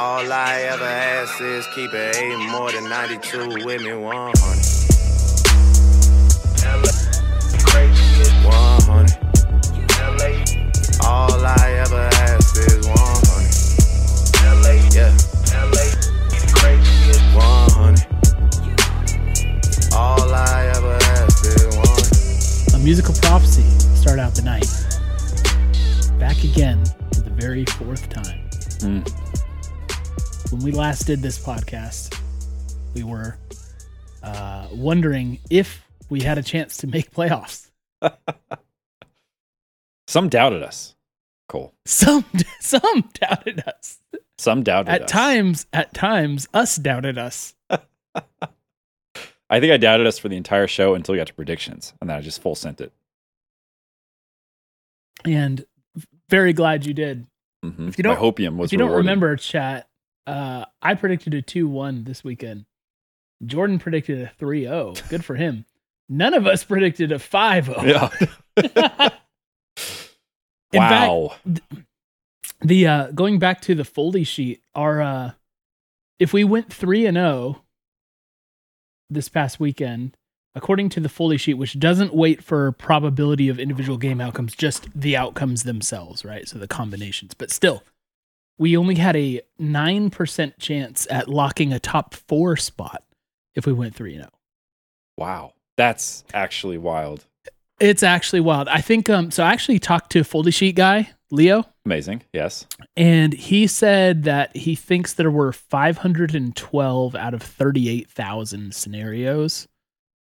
All I ever ask is keep it eight more than 92 with me 100. 100. All I ever ask is 100. Yeah. 100. All I ever ask is 100. A musical prophecy start out the night. Back again for the very fourth time. Hmm. When we last did this podcast, we were uh, wondering if we had a chance to make playoffs. Some doubted us. Cole. Some some doubted us. Some doubted At us. times, at times, us doubted us. I think I doubted us for the entire show until we got to predictions, and then I just full sent it. And very glad you did. hmm If you don't- hopium was if you don't remember, chat, uh, I predicted a 2 1 this weekend. Jordan predicted a 3 0. Good for him. None of us predicted a 5 0. Yeah. In fact, wow. the uh going back to the foldy sheet our uh if we went 3 and 0 this past weekend according to the foldy sheet which doesn't wait for probability of individual game outcomes just the outcomes themselves right so the combinations but still we only had a 9% chance at locking a top 4 spot if we went 3 and 0 wow. That's actually wild. it's actually wild i think um so i actually talked to a foldy sheet guy leo Amazing. Yes. And he said that he thinks there were 512 out of 38,000 scenarios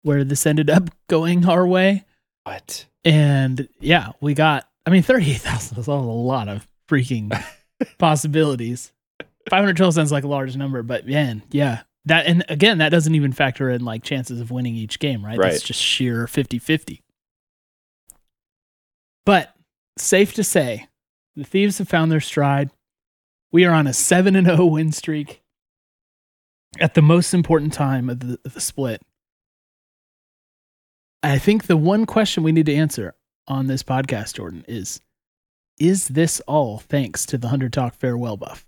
where this ended up going our way. What? And yeah, we got, I mean, 38,000 is a lot of freaking possibilities. 512 sounds like a large number, but man, yeah. That, and again, that doesn't even factor in like chances of winning each game, right? That's Right. just sheer 50 50. But safe to say, the Thieves have found their stride. We are on a 7 and 0 win streak at the most important time of the, of the split. I think the one question we need to answer on this podcast, Jordan, is is this all thanks to the 100 Talk farewell buff?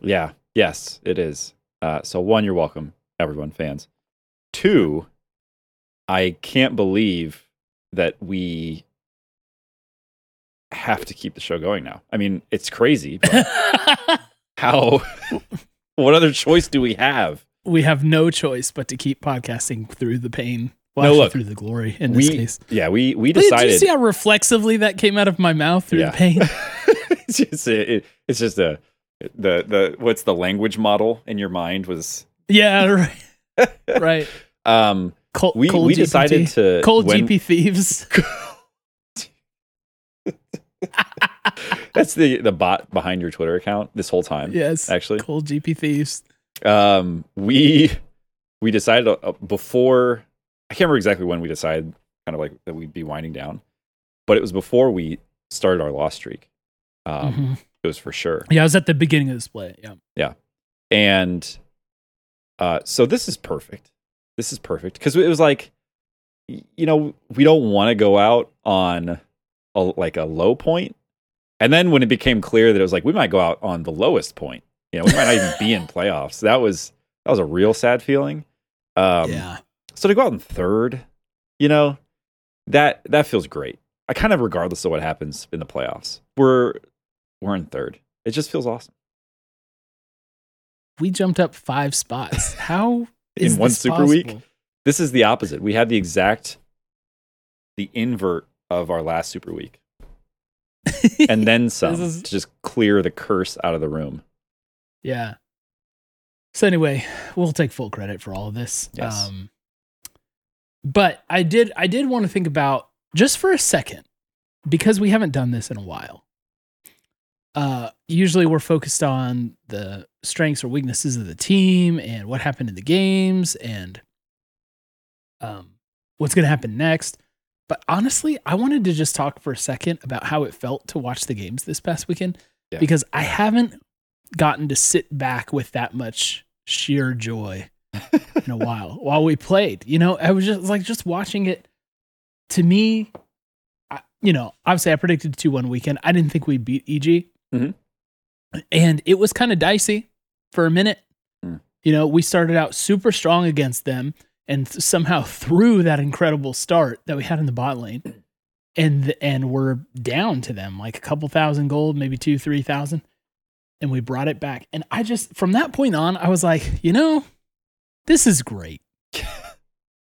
Yeah. Yes, it is. Uh, so one, you're welcome, everyone, fans. Two, I can't believe that we have to keep the show going now. I mean, it's crazy, but how? what other choice do we have? we have no choice but to keep podcasting through the pain. Well, No, look, through the glory in this we, case. yeah, we we decided. Did you see how reflexively that came out of my mouth through Yeah. the pain? it's just a, it, it's just a the the what's the language model in your mind was yeah, right. right. um Col- we cold we GPT. decided to cold when- GP thieves. that's the the bot behind your Twitter account this whole time yes, actually cold GP thieves. um we we decided uh, before I can't remember exactly when we decided kind of like that we'd be winding down but it was before we started our loss streak um Mhm. it was for sure Yeah, I was at the beginning of the split. Yeah. Yeah, and uh, so this is perfect. This is perfect because it was like, you know, we don't want to go out on a, like a low point, and then when it became clear that it was like we might go out on the lowest point, you know, we might not even be in playoffs. That was that was a real sad feeling. Um, yeah. So to go out in third, you know, that that feels great. I kind of regardless of what happens in the playoffs, we're we're in third. It just feels awesome. We jumped up five spots. How is In one super week? This is the opposite. We had the exact, the invert of our last super week, and then some is- to just clear the curse out of the room. Yeah. So anyway, we'll take full credit for all of this. Yes. Um, but I did I did want to think about just for a second because we haven't done this in a while. Uh, usually we're focused on the strengths or weaknesses of the team and what happened in the games and um, what's going to happen next. But honestly, I wanted to just talk for a second about how it felt to watch the games this past weekend Yeah. because I haven't gotten to sit back with that much sheer joy in a while while we played. You know, I was just like just watching it. To me, I, you know, obviously I predicted two one weekend. I didn't think we'd beat EG, Mhm. and it was kind of dicey. for a minute. Hmm. You know, we started out super strong against them and th- somehow through that incredible start that we had in the bot lane and and we're down to them like a couple thousand gold, maybe 2 3000 and we brought it back. And I just from that point on I was like, you know, this is great.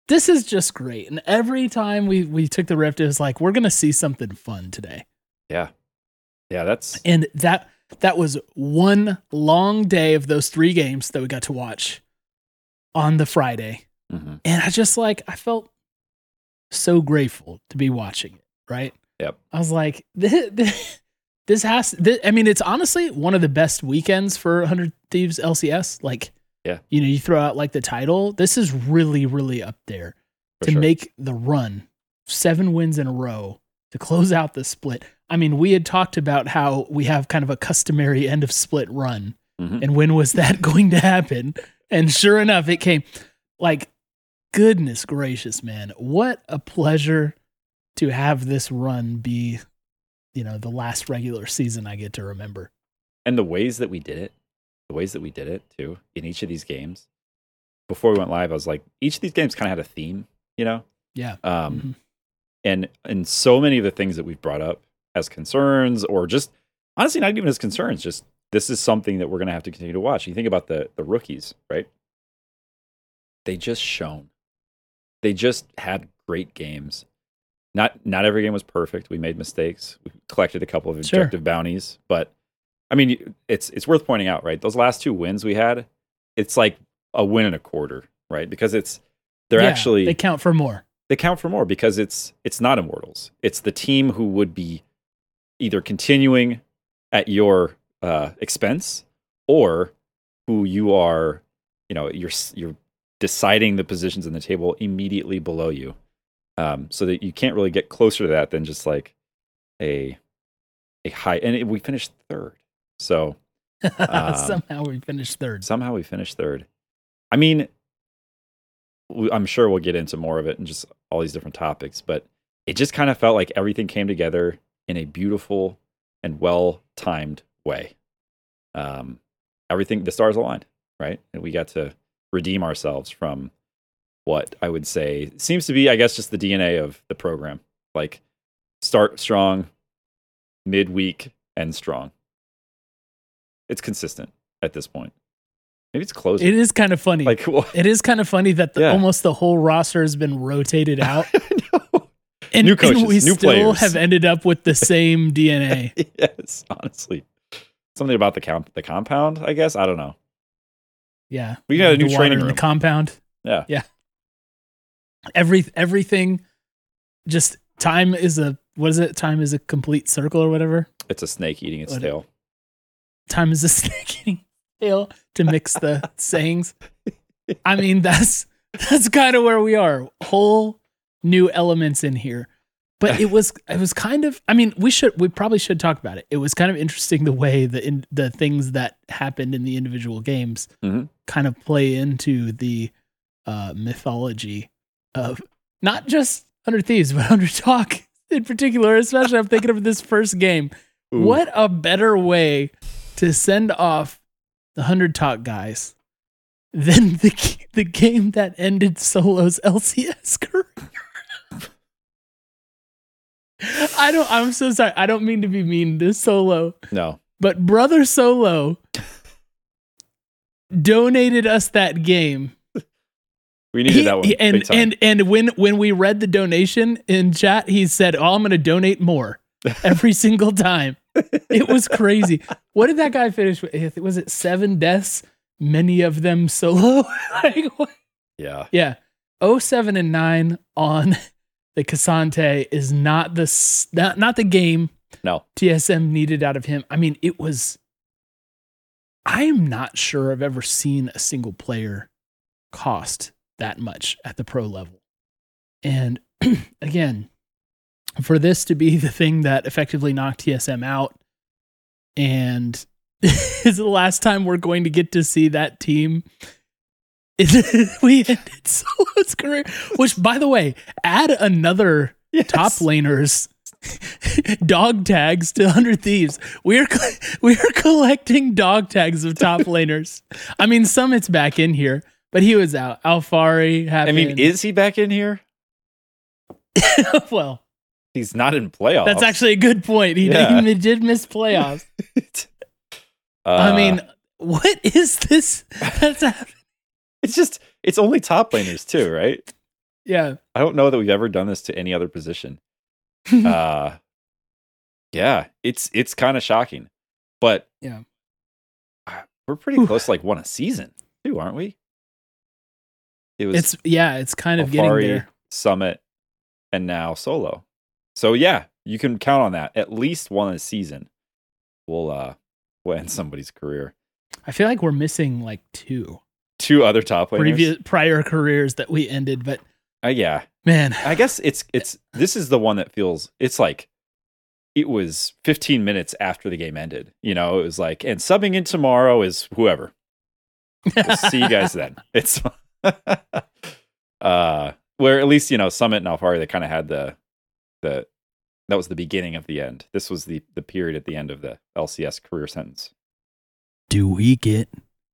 this is just great. And every time we we took the rift it was like we're going to see something fun today. Yeah. Yeah, that's And that that was one long day of those three games that we got to watch on the Friday. mhm. And I just like I felt so grateful to be watching it, right? Yep. I was like this, this has this, I mean it's honestly one of the best weekends for 100 Thieves LCS. Like Yeah. you know, you throw out like the title, this is really really up there for to sure. make the run seven wins in a row to close out the split. I mean, we had talked about how we have kind of a customary end of split run. Mhm. And when was that going to happen? And sure enough, it came. Like, goodness gracious, man. What a pleasure to have this run be, you know, the last regular season I get to remember. and the ways that we did it, the ways that we did it too in each of these games. Before we went live, I was like, each of these games kind of had a theme, you know. Yeah. Um, Mhm. and and so many of the things that we've brought up as concerns, or just honestly, not even as concerns, just this is something that we're going to have to continue to watch. You think about the the rookies, right? They just shone. They just had great games. Not not every game was perfect. We made mistakes. We collected a couple of Sure. objective bounties, but I mean, it's it's worth pointing out, right? Those last two wins we had, it's like a win and a quarter, right? Because it's they're Yeah, actually they count for more. they count for more because it's it's not immortals it's the team who would be either continuing at your uh, expense or who you are you know you're you're deciding the positions in the table immediately below you um, so that you can't really get closer to that than just like a a high and it, we finished third so Um, Somehow we finished third. somehow we finished third. I mean, I'm sure we'll get into more of it and just all these different topics, but it just kind of felt like everything came together in a beautiful and well timed way. Um, everything, the stars aligned, right? And we got to redeem ourselves from what I would say seems to be, I guess, just the DNA of the program. Like start strong, midweek, and strong. It's consistent at this point. Maybe it's closing. It is kind of funny. Like, what? it is kind of funny that the, Yeah. almost the whole roster has been rotated out. And, New and we new still players. have ended up with the same DNA. yes, honestly, something about the comp- the compound. I guess I don't know. Yeah. We got a new training in room. the compound. Yeah, yeah, Every everything just time is a what is it? Time is a complete circle or whatever. it's a snake eating its What- tail. Time is a snake eating tail to mix the sayings. I mean, that's that's kind of where we are. Whole new elements in here. But it was it was kind of I mean, we should we probably should talk about it. It was kind of interesting the way the in, the things that happened in the individual games Mhm. kind of play into the uh mythology of not just 100 Thieves, but 100 Talk in particular, especially I'm thinking of this first game. Ooh. What a better way to send off the 100 Talk guys than the the game that ended Solo's LCS career. I don't I'm so sorry. I don't mean to be mean to Solo, No, but brother Solo donated us that game. we needed He- that one. he- and and and when when we read the donation in chat, he said, "Oh, I'm going to donate more every single time." It was crazy. What did that guy finish with? Was it seven deaths? Many of them solo. like, what? yeah, Yeah. 07 and 9 on the K'Sante is not the not, not the game no, TSM needed out of him. I mean, it was I am not sure I've ever seen a single player cost that much at the pro level. And again, for this to be the thing that effectively knocked TSM out and is the last time we're going to get to see that team. we ended Solo's career, which, by the way, add another Yes. top laners dog tags to 100 thieves. We're we're collecting dog tags of top laners. I mean, Summit's back in here, but he was out. Alphari I mean, is he back in here? well, He's not in playoffs. that's actually a good point. He, Yeah. he did miss playoffs. Uh, I mean, what is this? That's happening. it's just it's only top laners too, right? Yeah. I don't know that we've ever done this to any other position. uh yeah, it's it's kind of shocking. But Yeah. we're pretty Whew. close to like one a season too, aren't we? It was It's yeah, it's kind of getting there. Summit, and now Solo. So yeah, you can count on that. At least one a season will uh will end somebody's career. I feel like we're missing like two Two other top laners. previous prior careers that we ended, but Uh, yeah, man, I guess it's it's this is the one that feels it's like it was 15 minutes after the game ended. You know, it was like and subbing in tomorrow is whoever. We'll see you guys then. It's uh where at least you know Summit and Alphari they kind of had the the that was the beginning of the end. This was the the period at the end of the LCS career sentence. do we get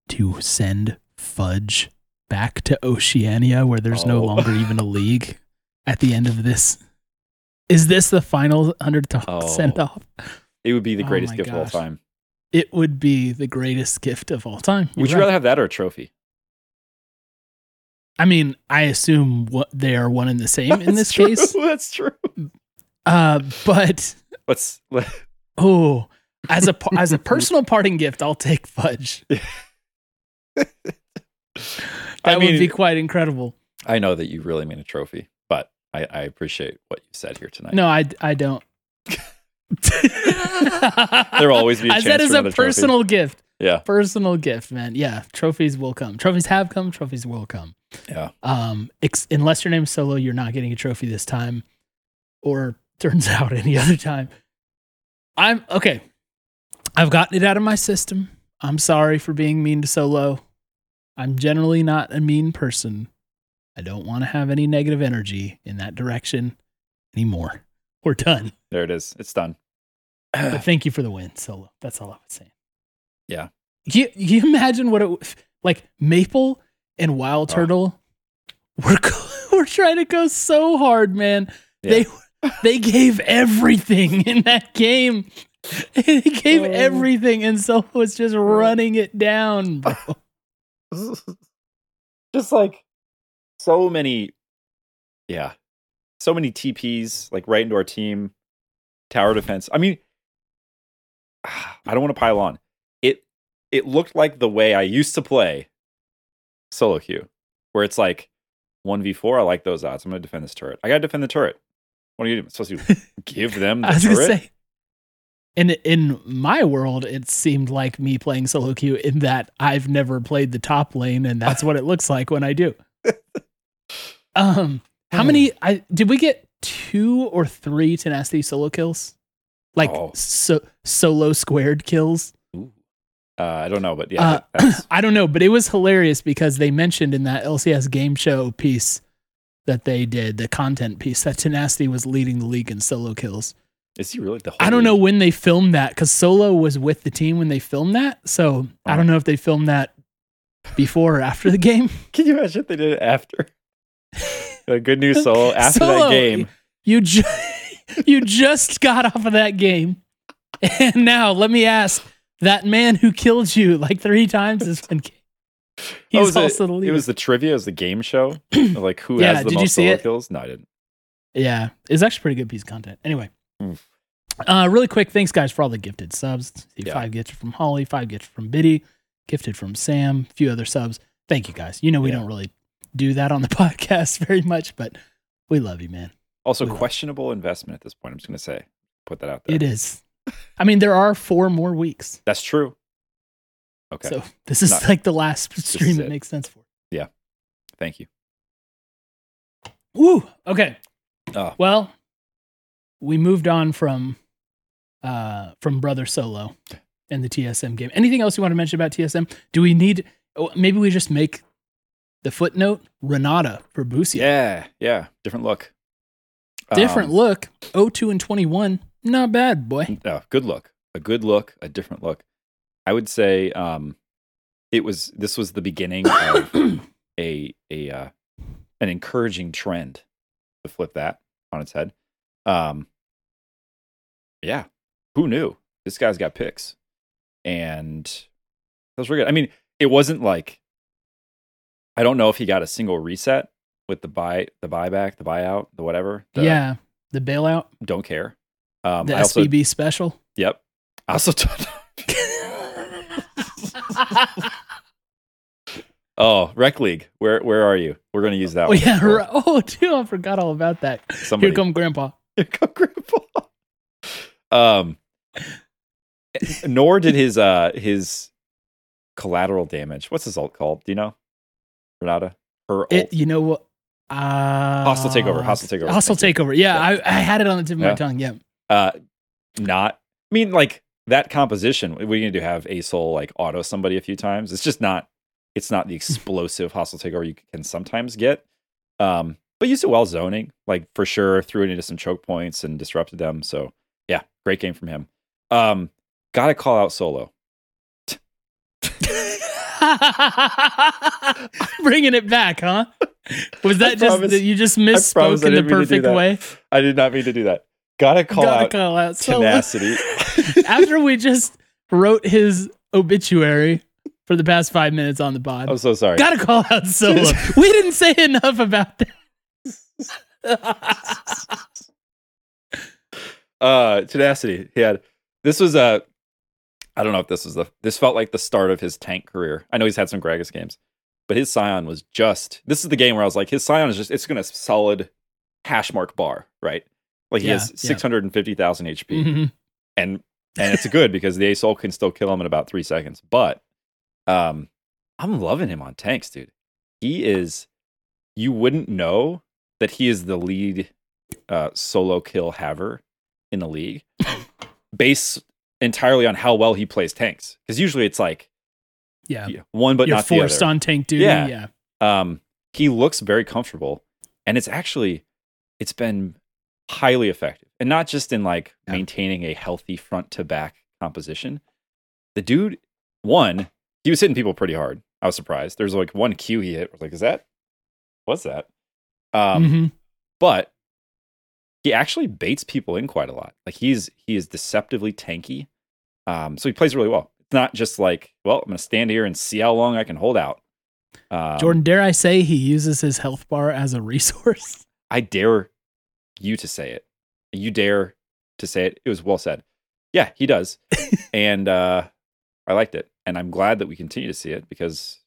to send Fudge back to Oceania where there's no Oh. longer even a league at the end of this? Is this the final 100 to Oh. send off? It would be the Oh greatest my gift of all time. It would be the greatest gift of all time. Would you You're right. rather have that or a trophy? I mean, I assume what they are one and the same in this That's true. case. That's true. Uh, but Let's let, oh, as a as a personal parting gift, I'll take Fudge. That I mean, would be quite incredible. I know that you really mean a trophy, but I, I appreciate what you said here tonight. No, I I don't. There will always be a I chance said as for a another trophy. personal gift. Yeah. Personal gift, man. Yeah, trophies will come. Trophies have come. Trophies will come. Yeah. Um, ex- unless your name's Solo, you're not getting a trophy this time, or turns out any other time. I'm okay. I've gotten it out of my system. I'm sorry for being mean to Solo. I'm generally not a mean person. I don't want to have any negative energy in that direction anymore. We're done. There it is. It's done. But thank you for the win, Solo. That's all I was saying. Yeah. You, you imagine what it like Maple and Wild Oh. Turtle were go- were trying to go so hard, man. Yeah. They they gave everything in that game. they gave Oh. everything, and Solo was just oh. running it down. bro. Just like so many, yeah, so many TPs like right into our team, tower defense. I mean, I don't want to pile on. It it looked like the way I used to play solo queue, where it's like one v four. I like those odds. I'm going to defend this turret. I got to defend the turret. What are you supposed to give them the I was turret? gonna say. In in my world, it seemed like me playing solo queue in that I've never played the top lane, and that's what it looks like when I do. Um, how many? I did we get two or three tenacity solo kills, like Oh. so solo squared kills. Uh, I don't know, but yeah, Uh, I don't know, but it was hilarious because they mentioned in that LCS game show piece that they did, the content piece, that Tenacity was leading the league in solo kills. is he really the? Whole I don't know when they filmed that because Solo was with the team when they filmed that. So I Oh. don't know if they filmed that before or after the game. Can you imagine if they did it after? A good news solo after Solo, that game. You ju- you just got off of that game, and now let me ask: that man who killed you like three times has been. Oh, He's was it- also the leader. It was the trivia, it was the game show. like who Yeah, has the most solo it? kills? No, I didn't. Yeah, it's actually a pretty good piece of content. Anyway, Oof. uh, really quick, thanks guys for all the gifted subs. See, Yeah. Five gifted from Holly, five gifted from Biddy, gifted from Sam, a few other subs. Thank you guys. You know we Yeah. don't really do that on the podcast very much, but we love you, man. Also, We questionable investment at this point. I'm just gonna say, put that out there. It is. I mean, there are four more weeks, That's true. Okay, so this is Not- like the last stream it makes sense for. Yeah. Thank you. Woo. Okay. Oh. Well, we moved on from uh from Brother Solo and the TSM game. Anything else you want to mention about TSM? Do we need oh, maybe we just make the footnote Renata for Busio? Yeah, yeah, different look. Different Um, look. 02 and 21. Not bad, boy. uh, good look, a good look, a different look. I would say um, it was this was the beginning of a a uh, an encouraging trend to flip that on its head. Um, yeah, who knew this guy's got picks, and those were good. I mean, it wasn't like I don't know if he got a single reset with the buy, the buyback, the buyout, the whatever. The, yeah. The bailout, don't care. Um, the I also, SVB special. yep. I also. Oh, Rec League. Where where are you? We're gonna use that oh, one. yeah. right. Oh, dude, I forgot all about that. Somebody, Here come Grandpa. Here come Grandpa. Um, nor did his uh his collateral damage. What's his alt called? Do you know? Renata. Her ult. It, you know what? Uh, Hostile takeover, hostile takeover, Hostile takeover. Yeah, Yeah. I, I had it on the tip of my tongue. Yeah. uh, not. I mean, like that composition. What are you gonna do? Have Asol like auto somebody a few times? It's just not. It's not the explosive hostile takeover you can sometimes get. Um, but used it well zoning, like for sure. Threw it into some choke points and disrupted them. So yeah, great game from him. Um, gotta call out solo. Bringing it back, huh? Was that just promise- that you just misspoke in the didn't mean to do perfect way? I did not mean to do that. Gotta call Gotta out call out tenacity. After we just wrote his obituary for the past five minutes on the pod, I'm so sorry. gotta call out Solo. we didn't say enough about that. uh tenacity he had this was a i don't know if this was the this felt like the start of his tank career i know he's had some gragas games but his scion was just this is the game where i was like his scion is just it's gonna solid hash mark bar right like he Yeah, has yeah. 650000 hp Mhm. and and it's good because the asol can still kill him in about three seconds but um i'm loving him on tanks dude he is you wouldn't know that he is the lead uh solo kill haver in the league based entirely on how well he plays tanks because usually it's like Yeah. one but You're not forced on tank duty. Yeah. Yeah. um he looks very comfortable and it's actually it's been highly effective and not just in like Yeah. maintaining a healthy front to back composition the dude one he was hitting people pretty hard i was surprised there's like one q he hit I was like is that what's that um Mhm. but he actually baits people in quite a lot like he's he is deceptively tanky um so he plays really well it's not just like well i'm gonna stand here and see how long i can hold out um, Jordan, dare I say he uses his health bar as a resource? I dare you to say it. You dare to say it. It was well said. Yeah, he does. and uh, I liked it. And I'm glad that we continue to see it because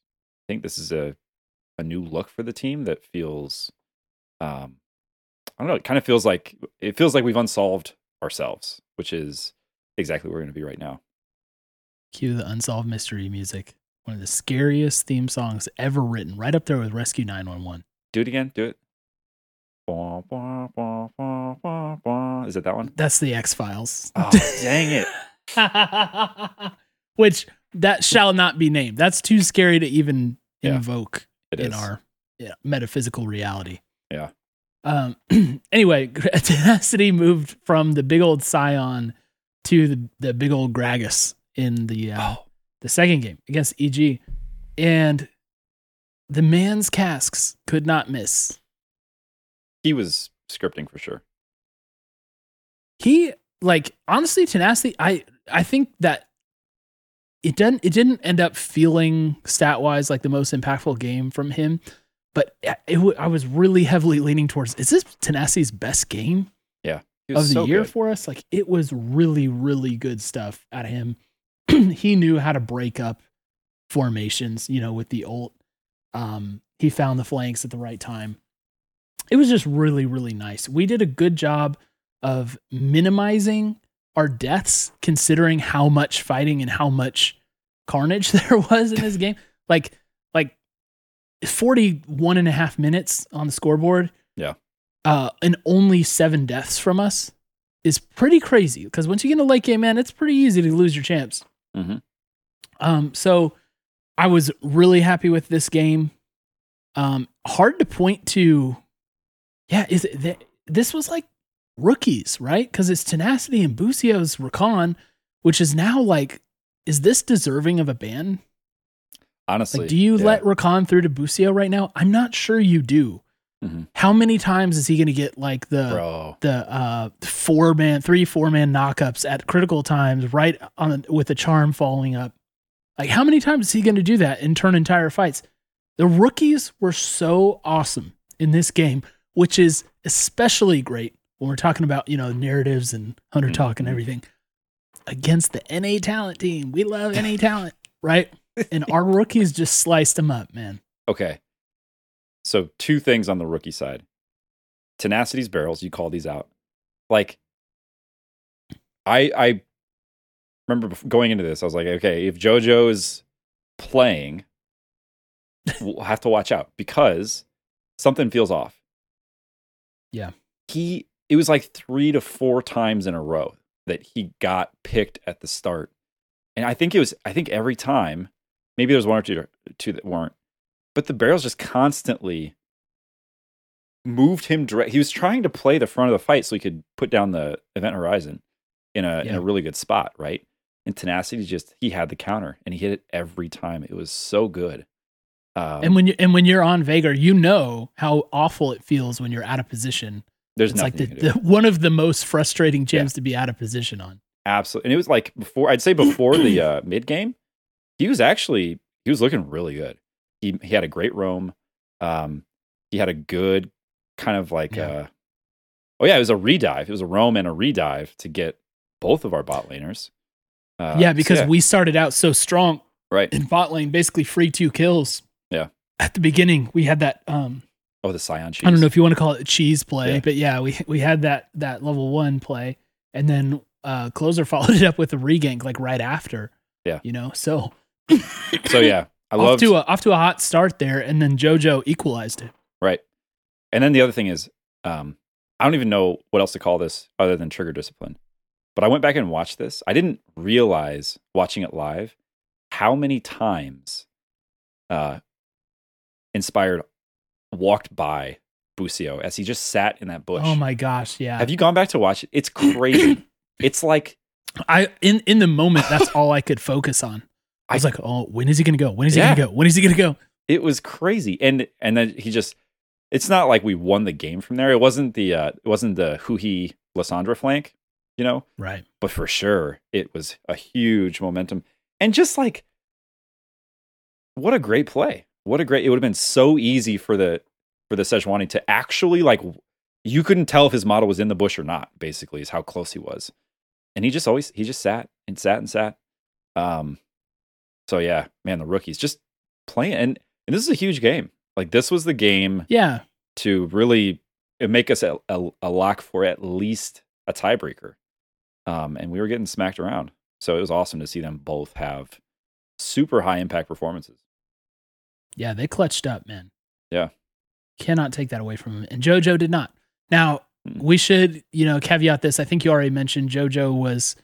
I think this is a, a new look for the team that feels, um, I don't know, it kind of feels like, it feels like we've unsolved ourselves, which is exactly where we're going to be right now. Cue the unsolved mystery music. One of the scariest theme songs ever written, right up there with Rescue 911. Do it again. Do it. Is it that one? That's the X Files. Oh, dang it. Which that shall not be named. That's too scary to even Yeah, invoke in is. our yeah, metaphysical reality. Yeah. Um. anyway, Tenacity moved from the big old Scion to the the big old Gragas in the uh, Oh, the second game against EG, and the man's casks could not miss. he was scripting for sure. he like honestly tenacity i i think that it didn't it didn't end up feeling stat wise like the most impactful game from him but it, it, w- i was really heavily leaning towards is this tenacity's best game He of the so year good. for us? Like it was really really good stuff out of him. He knew how to break up formations you know with the ult um he found the flanks at the right time. It was just really really nice. We did a good job of minimizing our deaths considering how much fighting and how much carnage there was in this game. Like 41 and a half minutes on the scoreboard Yeah. uh and only seven deaths from us is pretty crazy because once you get in a late game man it's pretty easy to lose your champs Mhm. um so i was really happy with this game um hard to point to yeah is it the, this was like rookies, right? Because it's Tenacity and Busio's Rakan, which is now like, is this deserving of a ban? Honestly, Like, do you yeah. let Rakan through to Busio right now? I'm not sure you do. Mhm. How many times is he going to get like the bro? the uh four man, three four man knockups at critical times, right on with the charm falling up? Like, how many times is he going to do that and turn entire fights? The rookies were so awesome in this game, which is especially great when we're talking about you know narratives and 100 Talk and everything against the NA talent team. We love NA talent, right? And our rookies just sliced them up, man. Okay. So two things on the rookie side. Tenacity's barrels, you call these out. Like I I remember going into this, I was like, okay, if JoJo is playing, we'll have to watch out because something feels off. Yeah. He it was like 3 to 4 times in a row that he got picked at the start. And I think it was I think every time, maybe there's one or two two that weren't but the barrels just constantly moved him direct. He was trying to play the front of the fight so he could put down the event horizon in a in a really good spot, right? And tenacity just he had the counter and he hit it every time. It was so good. Um, and when you and when you're on Veigar, you know how awful it feels when you're out of position. there's It's like the, you can do. the one of the most frustrating gyms to be out of position on. Absolutely, and it was like before. I'd say before the uh, mid game, he was actually he was looking really good. He he had a great roam. Um, he had a good kind of like Yeah. uh oh yeah, it was a redive. It was a roam and a redive to get both of our bot laners. Uh, yeah, so because we started out so strong right. in bot lane, basically free two kills. Yeah. At the beginning, we had that um Oh, the Scion cheese. I don't know if you want to call it a cheese play, Yeah. but yeah, we we had that that level one play, and then uh closer followed it up with a regank like right after. Yeah. you know, so So yeah, I off love to a off to a hot start there, and then JoJo equalized it. Right. And then the other thing is, um, I don't even know what else to call this other than trigger discipline. But I went back and watched this. I didn't realize watching it live how many times uh, Inspired walked by Busio as he just sat in that bush. Oh my gosh, yeah. Have you gone back to watch it? It's crazy. it's like I in in the moment, that's all I could focus on. I was like, oh, when is he gonna go? When is he Yeah. gonna go? When is he gonna go? it was crazy. And and then he just it's not like we won the game from there. It wasn't the uh it wasn't the Huhi Lissandra flank, you know? Right. but for sure it was a huge momentum and just like what a great play what a great it would have been so easy for the for the Sejuani to actually like you couldn't tell if his model was in the bush or not basically is how close he was and he just always he just sat and sat and sat um so yeah man the rookies just playing and, and this is a huge game like this was the game Yeah. to really make us a, a, a lock for at least a tiebreaker. Um, and we were getting smacked around. So it was awesome to see them both have super high impact performances. Yeah, they clutched up, man. Yeah. Cannot take that away from him. And JoJo did not. Now, Mm. we should, you know, caveat this. I think you already mentioned JoJo was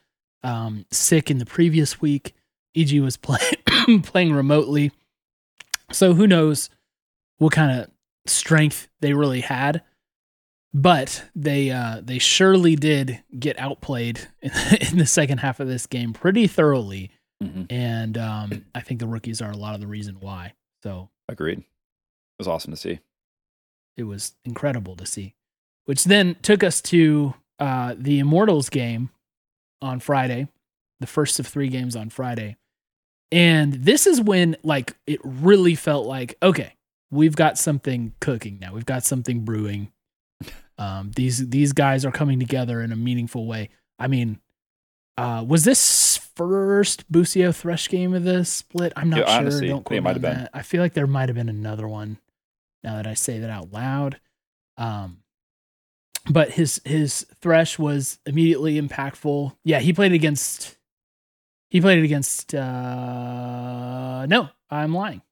um, sick in the previous week. EG was playing playing remotely. So who knows what kind of strength they really had. But they uh, they surely did get outplayed in, in the second half of this game pretty thoroughly. Mhm. And um, I think the rookies are a lot of the reason why. So Agreed. It was awesome to see. it was incredible to see. Which then took us to uh, the Immortals game on Friday, the first of three games on Friday. And this is when like it really felt like, okay, we've got something cooking now. We've got something brewing. Um, these these guys are coming together in a meaningful way. I mean, uh, was this first Busio Thresh game of the split? I'm not Yeah, sure. honestly, Don't quote me on been. that. I feel like there might have been another one. Now that I say that out loud, um, but his his Thresh was immediately impactful. Yeah, he played against. He played it against. Uh, no, I'm lying.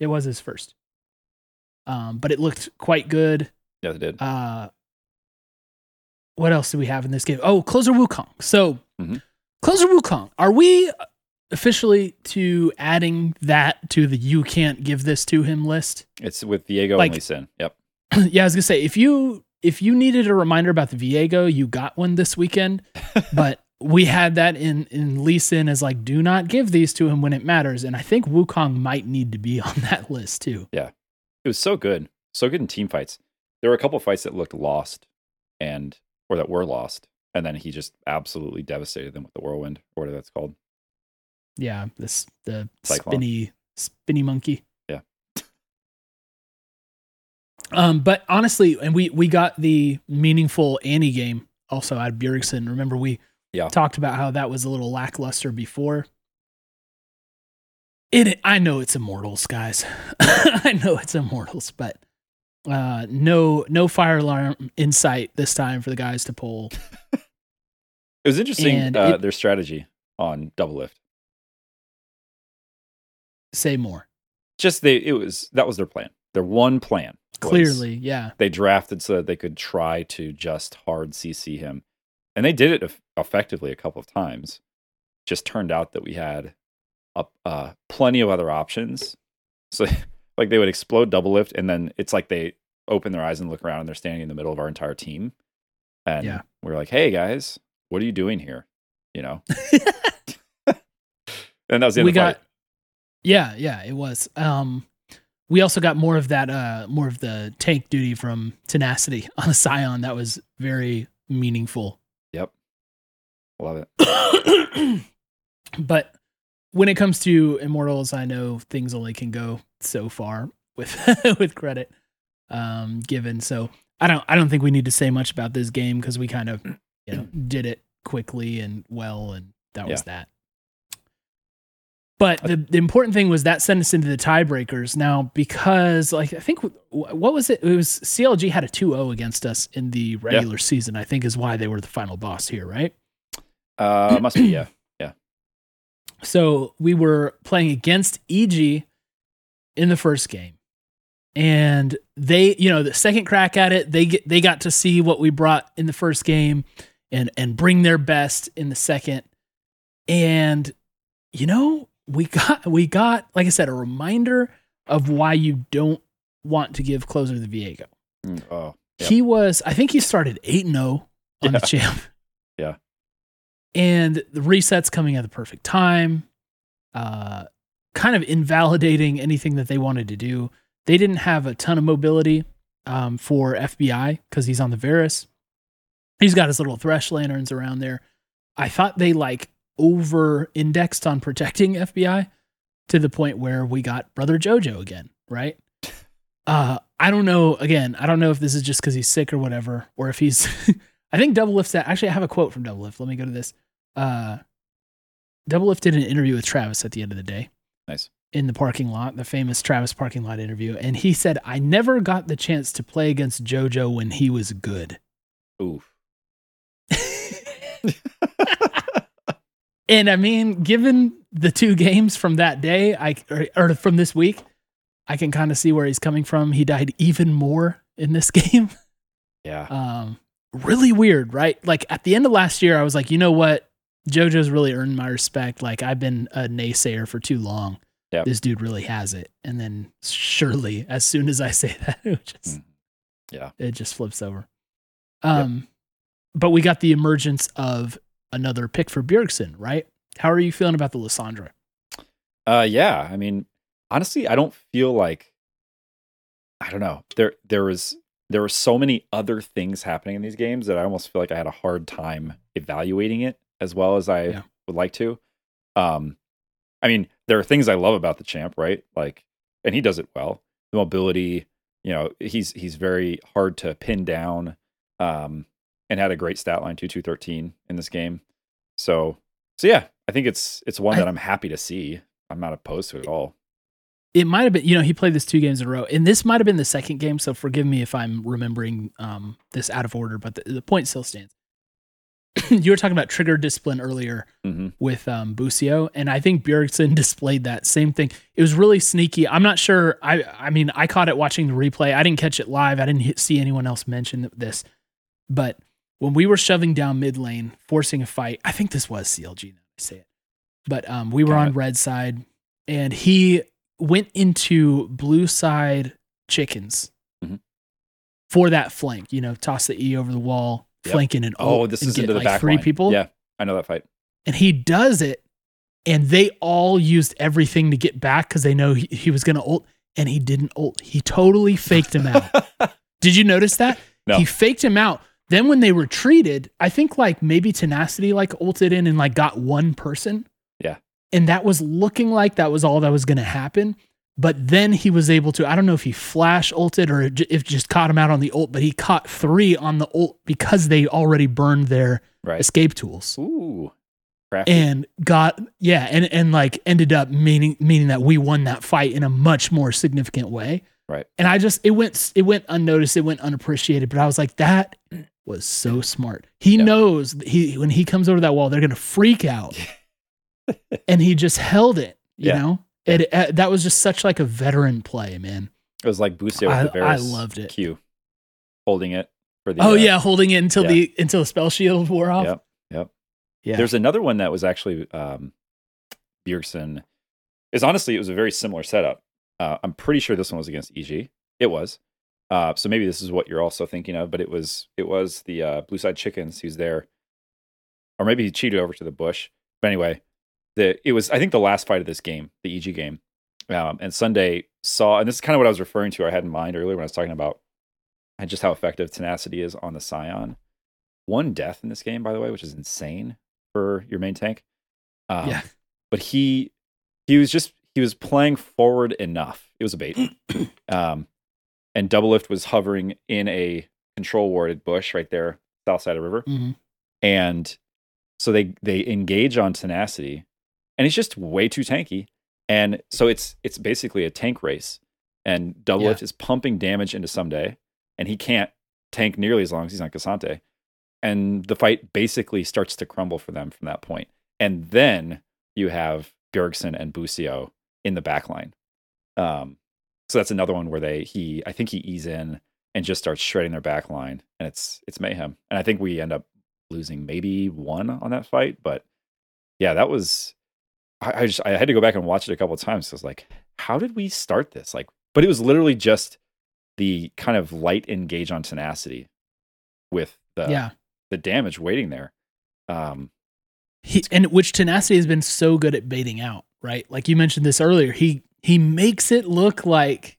It was his first. Um, but it looked quite good. Yeah, it did. Uh, what else do we have in this game? Oh, Closer Wukong. So, Mhm. Closer Wukong. Are we officially to adding that to the you can't give this to him list? It's with Viego like- and Sin. Yep. yeah, I was gonna say if you if you needed a reminder about the Viego, you got one this weekend. but we had that in in Lee Sin as like, do not give these to him when it matters. And I think Wukong might need to be on that list too. Yeah. It was so good, so good in team fights. There were a couple fights that looked lost, and or that were lost, and then he just absolutely devastated them with the whirlwind, or whatever that's called. Yeah, this the Cyclone. spinny spinny monkey. Yeah. Um, but honestly, and we we got the meaningful Annie game also out of Bjergsen. Remember we Yeah. talked about how that was a little lackluster before. It I know it's Immortals, guys. I know it's Immortals, but uh no no fire alarm insight this time for the guys to pull. It was interesting uh, it- their strategy on Doublelift. Say more. Just they, it was that was their plan. Their one plan. Clearly, yeah. they drafted so that they could try to just hard CC him, and they did it effectively a couple of times. Just turned out that we had a, uh, plenty of other options. So, like they would explode Doublelift, and then it's like they open their eyes and look around, and they're standing in the middle of our entire team, and Yeah. we're like, "Hey guys, what are you doing here?" You know. and that was the end we got fight. yeah yeah it was um we also got more of that uh more of the tank duty from tenacity on a scion that was very meaningful Love it. but when it comes to immortals i know things only can go so far with with credit um given. So i don't i don't think we need to say much about this game because we kind of you know did it quickly and well and that was that. But the, the important thing was that sent us into the tiebreakers. Now because like i think what was it? It was clg had a 2-0 against us in the regular season i think is why they were the final boss here right Uh, must be yeah. Yeah. So we were playing against EG in the first game. And they, you know, the second crack at it, they get they got to see what we brought in the first game and and bring their best in the second. And you know, we got we got like I said a reminder of why you don't want to give closer to the Viego. Mm, Oh, Yep. He was, I think he started 8 0 on the champ. And the resets coming at the perfect time, uh, kind of invalidating anything that they wanted to do. They didn't have a ton of mobility um, for FBI because he's on the Varus. He's got his little thresh lanterns around there. I thought they like over indexed on protecting FBI to the point where we got Brother Jojo again, right? Uh, I don't know. Again, I don't know if this is just because he's sick or whatever, or if he's. I think Doublelift said. Actually, I have a quote from Doublelift. Let me go to this. Uh, Doublelift did an interview with Travis at the end of the day. Nice. In the parking lot, the famous Travis parking lot interview, and he said, "I never got the chance to play against JoJo when he was good." oof. And I mean, given the two games from that day, I or, or from this week, I can kind of see where he's coming from. He died even more in this game. Yeah. Um, really weird, right? Like at the end of last year, I was like, you know what? JoJo's really earned my respect. Like I've been a naysayer for too long. Yeah. This dude really has it. And then surely, as soon as I say that, it just Mhm. Yeah. it just flips over. Um, but we got the emergence of another pick for Bjergsen, right? How are you feeling about the Lissandra? Uh, yeah. I mean, honestly, I don't feel like I don't know. There, there was there were so many other things happening in these games that I almost feel like I had a hard time evaluating it as well as I Yeah. would like to. Um, I mean, there are things I love about the champ, right? Like, and he does it well. The mobility, you know, he's he's very hard to pin down. Um, and had a great stat line two two thirteen in this game. So, so yeah, I think it's it's one I- that I'm happy to see. I'm not opposed to it at all. It might have been, you know, he played this two games in a row, and this might have been the second game. So forgive me if I'm remembering um, this out of order, but the, the point still stands. you were talking about trigger discipline earlier hmm with um, Busio, and I think Bjergsen displayed that same thing. It was really sneaky. I'm not sure. I I mean, I caught it watching the replay. I didn't catch it live. I didn't hit, see anyone else mention this, but when we were shoving down mid lane, forcing a fight, I think this was CLG. Now I say it, but um, we were Got on it. red side, and he went into blue side chickens, Mhm. for that flank. You know, toss the E over the wall, Yep. flanking and Oh, this is get, into the like back three line. people. Yeah, I know that fight. and he does it, and they all used everything to get back because they know he, he was going to ult, and he didn't ult. He totally faked him out. Did you notice that? No. He faked him out. Then when they retreated, I think like maybe Tenacity like ulted in and like got one person. Yeah. And that was looking like that was all that was going to happen. But then he was able to, I don't know if he flash ulted or if just caught him out on the ult, but he caught three on the ult because they already burned their right. escape tools Ooh. Crafty. and got yeah and and like ended up meaning meaning that we won that fight in a much more significant way Right. and i just it went it went unnoticed it went unappreciated but i was like that was so smart he Yeah. knows that he when he comes over that wall they're gonna freak out and he just held it you Yeah. know it, uh, that was just such like a veteran play man it was like Busio I- with the I loved it. Q, holding it for the. oh uh, yeah holding it until yeah. the until the spell shield wore off Yep. Yep. yeah There's another one that was actually um, Bjergsen. Is honestly, it was a very similar setup. Uh, I'm pretty sure this one was against EG. It was. Uh, so maybe this is what you're also thinking of, but it was it was the uh, Blue Side Chickens who's there, or maybe he cheated over to the bush. But anyway, the it was I think the last fight of this game, the EG game, um, and Sunday saw, and this is kind of what I was referring to. I had in mind earlier when I was talking about and just how effective tenacity is on the Sion. One death in this game, by the way, which is insane for your main tank. Um, Yeah. But he he was just he was playing forward enough. It was a bait. um, and Doublelift was hovering in a control warded bush right there, south side of river. Mhm. And so they they engage on tenacity, and he's just way too tanky. And so it's it's basically a tank race. And double Yeah. lift is pumping damage into Ssumday, and he can't tank nearly as long as he's on K'Sante. And the fight basically starts to crumble for them from that point. And then you have Bjergsen and Busio in the back line. Um, so that's another one where they he I think he ease in and just starts shredding their back line, and it's it's mayhem. And I think we end up losing maybe one on that fight, but yeah, that was I, I just I had to go back and watch it a couple of times. 'cause I was like, how did we start this? Like, but it was literally just the kind of light engage on tenacity with the yeah the damage waiting there. Um, he and which tenacity has been so good at baiting out right like you mentioned this earlier he he makes it look like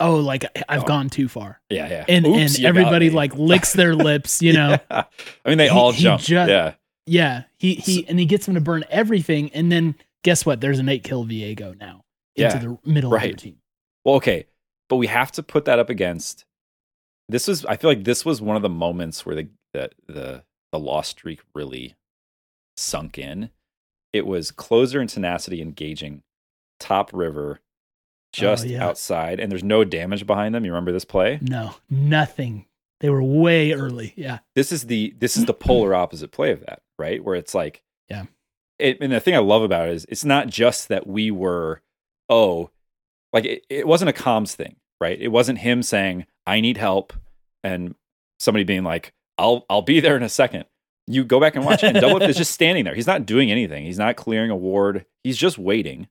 oh like i've Oh. gone too far yeah, yeah. and Oops, and everybody like licks their lips you know Yeah. I mean, they He- all jump. ju- yeah, yeah he he and he gets them to burn everything and then guess what there's an eight kill viego now into Yeah, the middle of their right. team Well, okay, but we have to put that up against. This was. I feel like this was one of the moments where the the the, the loss streak really sunk in. It was closer and tenacity engaging top river, oh, just Oh, yeah. outside, and there's no damage behind them. You remember this play? no nothing they were way early yeah This is the this is the polar opposite play of that, right? Where it's like, Yeah. It, and the thing I love about it is it's not just that we were, oh, like it, it wasn't a comms thing, right? It wasn't him saying, I need help and somebody being like, I'll I'll be there in a second. You go back and watch it, and Double is just standing there. He's not doing anything. He's not clearing a ward. He's just waiting.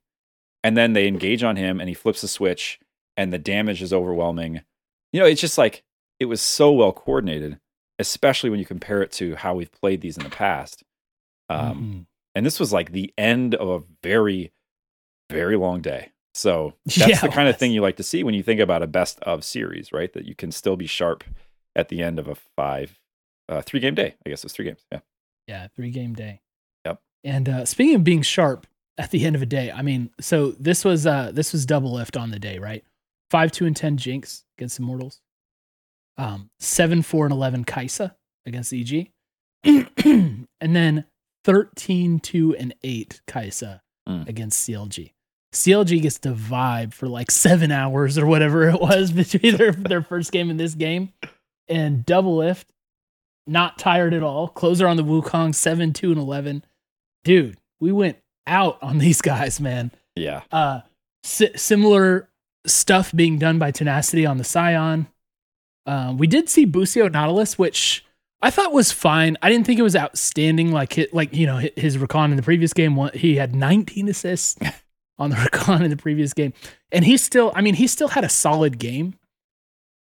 And then they engage on him and he flips the switch and the damage is overwhelming. You know, it's just like it was so well coordinated, especially when you compare it to how we've played these in the past. Um, Mhm. And this was like the end of a very very long day so that's Yeah, the kind of thing you like to see when you think about a best of series right that you can still be sharp at the end of a five uh three game day i guess it's three games yeah Yeah, three game day. Yep. And uh, speaking of being sharp at the end of a day, I mean, so this was uh this was Doublelift on the day, right? Five, two, and ten Jinx against Immortals. Um, seven, four, and eleven Kaisa against EG. and then 13, 2, and 8 Kaisa Mm. against CLG. CLG gets to vibe for like seven hours or whatever it was between their, their first game and this game. And Doublelift, not tired at all. Closer on the Wukong, 7, 2, and 11. Dude, we went out on these guys, man. yeah Uh, si- similar stuff being done by Tenacity on the Sion. Um, we did see Busio Nautilus, which I thought was fine. I didn't think it was outstanding. Like hit, like you know, his Rakan in the previous game, he had 19 assists on the Rakan in the previous game, and he still, I mean, he still had a solid game.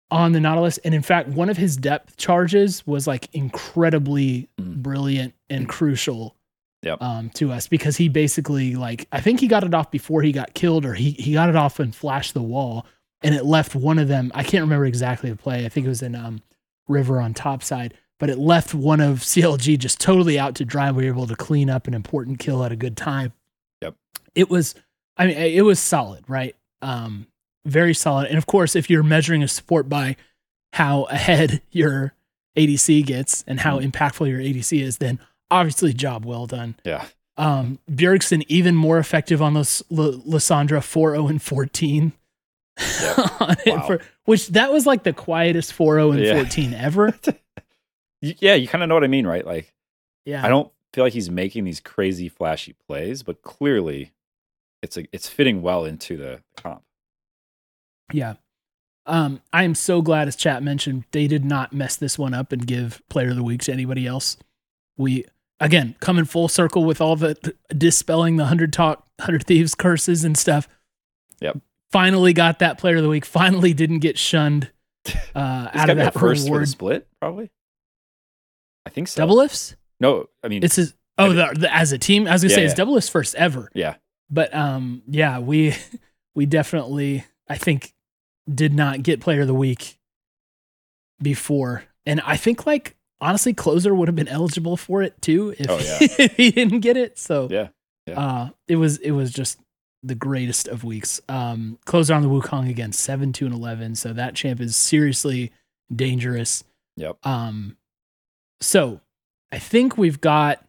on the Nautilus. And in fact, one of his depth charges was like incredibly Mm. brilliant and crucial Yep. um, to us because he basically like I think he got it off before he got killed or he he got it off and flashed the wall and it left one of them. I can't remember exactly the play. I think it was in um, River on top side, but it left one of CLG just totally out to dry. We were able to clean up an important kill at a good time. Yep. It was, I mean, it was solid, right? Um, very solid. And of course, if you're measuring a support by how ahead your ADC gets and how impactful your ADC is, then obviously job well done. Yeah. Um, Bjergsen even more effective on Lis- L- Lissandra 4 0 and 14. Yep. Wow. for, which that was like the quietest 4 0 and Yeah. 14 ever. Yeah, you kind of know what I mean, right? Like Yeah. I don't feel like he's making these crazy flashy plays, but clearly it's a, it's fitting well into the comp. Yeah. Um, I am so glad, as chat mentioned, they did not mess this one up and give player of the week to anybody else. We again coming full circle with all the dispelling the hundred talk, hundred thieves curses and stuff. Yep. Finally got that player of the week. Finally didn't get shunned uh, out of that first reward. split, probably. I think so. Double ifs? No, I mean It's his, oh, the, the, as a team. I was gonna Yeah, say it's yeah. double ifs first ever. yeah, but um yeah we we definitely i think did not get player of the week before and i think like honestly closer would have been eligible for it too if, Oh, yeah. he didn't get it so yeah. yeah. uh it was it was just the greatest of weeks um closer on the wukong again 7 2 and 11 so that champ is seriously dangerous Yep. um so i think we've got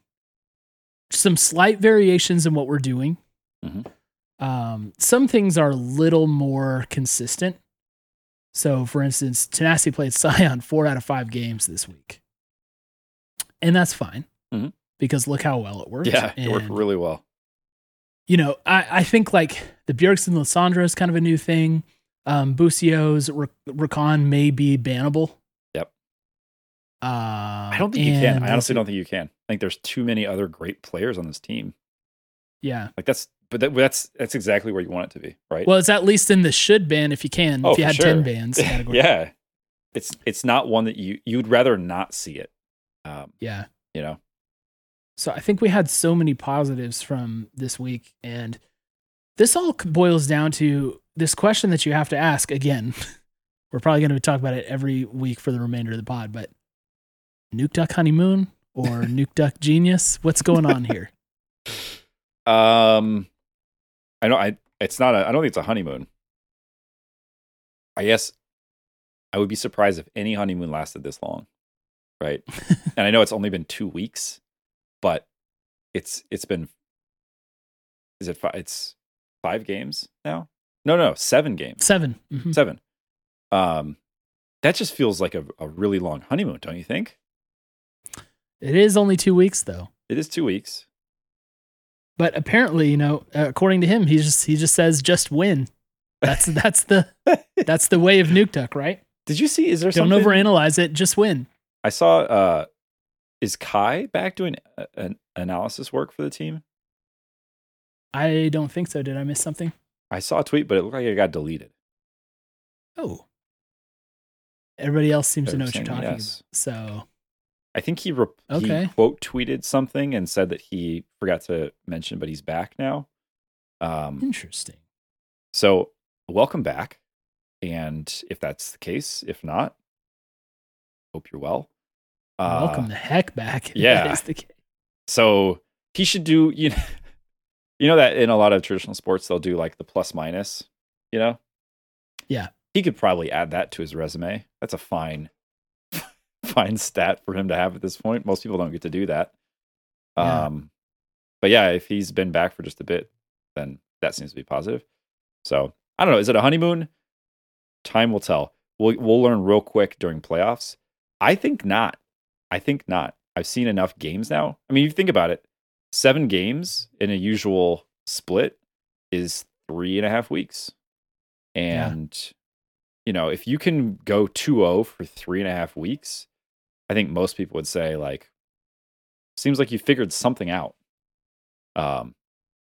some slight variations in what we're doing Mhm. um, some things are a little more consistent. So, for instance, Tenacity played Sion four out of five games this week, and that's fine Mhm. because look how well it worked. Yeah, it worked really well. You know, I, I think like the Bjergsen and Lissandra is kind of a new thing. Um, Busio's Ra- Rakan may be bannable. Uh, I don't think you can. I honestly don't think you can. I think there's too many other great players on this team. Yeah. Like that's, but that, that's that's exactly where you want it to be, right? Well, it's at least in the should ban if you can. Oh, if you had sure. ten bans category. yeah, it's it's not one that you you'd rather not see it. Um, Yeah. you know, So I think we had so many positives from this week. And this all boils down to this question that you have to ask again. We're probably going to talk about it every week for the remainder of the pod, but Nukeduck Honeymoon or Nukeduck Genius? What's going on here? um, I know I it's not a I don't think it's a honeymoon. I guess I would be surprised if any honeymoon lasted this long, right? and I know it's only been two weeks, but it's it's been is it five, it's five games now? No, no, seven games. 7 Mhm. Seven. Um, that just feels like a, a really long honeymoon, don't you think? It is only two weeks though. It is two weeks. But apparently, you know, according to him, he just he just says just win. That's that's the that's the way of Nukeduck, right? Did you see? Is there Don't something? overanalyze it, just win. I saw. Uh, is Kai back doing an analysis work for the team? I don't think so. Did I miss something? I saw a tweet, but it looked like it got deleted. Oh. Everybody else seems to know what you're talking yes. about. So I think he, rep- Okay. he quote tweeted something and said that he forgot to mention, but he's back now. Um, interesting. so welcome back, and if that's the case, if not, hope you're well. Uh, Welcome the heck back. if yeah. That is the case. So he should do you know, you know that in a lot of traditional sports they'll do like the plus minus, you know? Yeah. He could probably add that to his resume. That's a fine fine stat for him to have at this point. Most people don't get to do that. Yeah. Um but yeah, if he's been back for just a bit, then that seems to be positive. So, I don't know, is it a honeymoon? Time will tell. We'll we'll learn real quick during playoffs. I think not. I think not. I've seen enough games now. I mean, you think about it, seven games in a usual split is three and a half weeks. Yeah. And, you know, if you can go 2 0 for three and a half weeks, I think most people would say, like, seems like you figured something out. Um,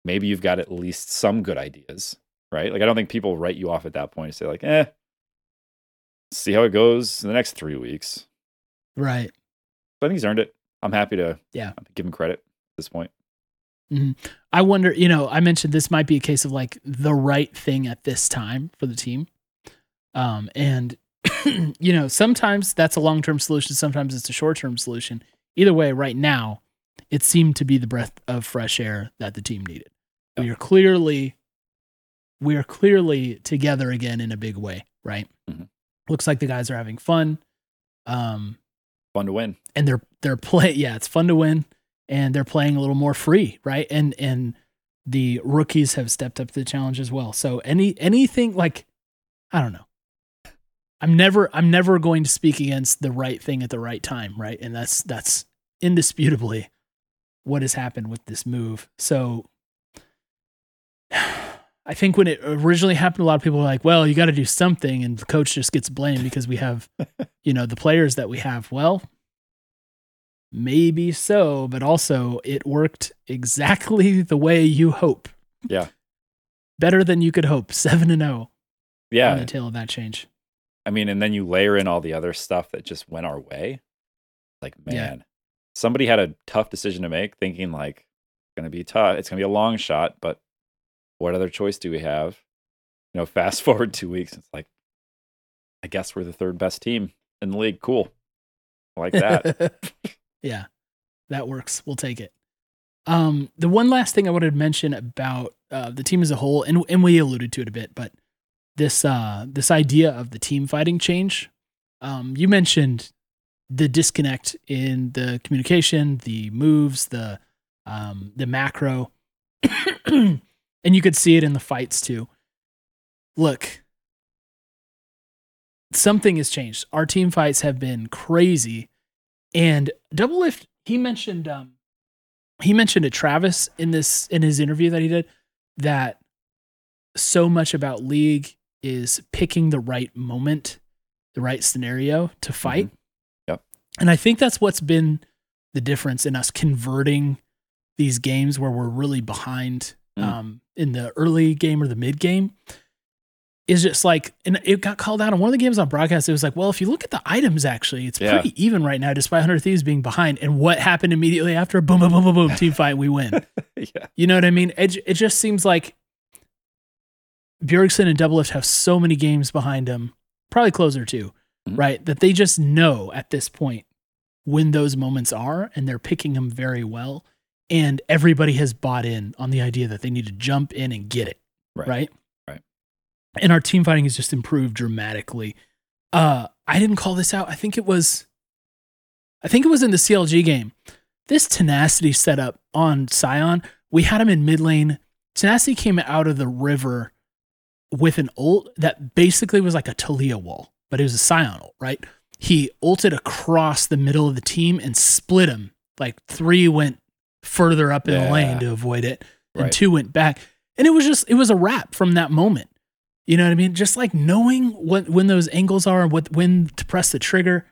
maybe you've got at least some good ideas, right? Like, I don't think people write you off at that point and say, like, eh, see how it goes in the next three weeks. Right. But I think he's earned it. I'm happy to Yeah. give him credit at this point. I wonder, you know, I mentioned this might be a case of like the right thing at this time for the team. Um, and you know, sometimes that's a long-term solution, sometimes it's a short-term solution. Either way, right now, it seemed to be the breath of fresh air that the team needed. We are clearly we are clearly together again in a big way, right? Mhm. Looks like the guys are having fun. Um, Fun to win. and they're they're play yeah it's fun to win and they're playing a little more free right and and the rookies have stepped up to the challenge as well so any anything like i don't know i'm never i'm never going to speak against the right thing at the right time right? And that's that's indisputably what has happened with this move. So i think when it originally happened a lot of people were like well you got to do something and the coach just gets blamed because we have you know the players that we have. Well maybe so but also it worked exactly the way you hope. Yeah. better than you could hope. 7 and 0 on Yeah. the tail of that change I mean, and then you layer in all the other stuff that just went our way. Like, Yeah. man, somebody had a tough decision to make, thinking like it's gonna be tough. It's gonna be a long shot, but what other choice do we have? You know, fast forward two weeks, it's like, I guess we're the third best team in the league. Cool. I like that. yeah that works we'll take it um the one last thing i wanted to mention about uh, the team as a whole and, and we alluded to it a bit but this uh this idea of the team fighting change. Um you mentioned the disconnect in the communication the moves the um the macro. And you could see it in the fights too. Look something has changed. Our team fights have been crazy. And Doublelift he mentioned um he mentioned to travis in this in his interview that he did that so much about league is picking the right moment the right scenario to fight Yep. and i think that's what's been the difference in us converting these games where we're really behind Mm. um in the early game or the mid game is just like and it got called out on one of the games on broadcast it was like well if you look at the items actually it's Yeah. pretty even right now despite 100 thieves being behind and what happened immediately after boom boom boom boom boom team fight we win yeah. you know what i mean it, it just seems like bjergsen and doublelift have so many games behind them probably closer too Mhm. right that they just know at this point when those moments are and they're picking them very well and everybody has bought in on the idea that they need to jump in and get it Right. right Right. and our team fighting has just improved dramatically uh i didn't call this out i think it was i think it was in the clg game this tenacity setup on Sion we had him in mid lane tenacity came out of the river with an ult that basically was like a Taliyah wall but it was a Sion ult right? He ulted across the middle of the team and split them. like three went further up in the lane to avoid it and Right. two went back. And it was just it was a wrap from that moment. You know what i mean? Just like knowing what when those angles are and what when to press the trigger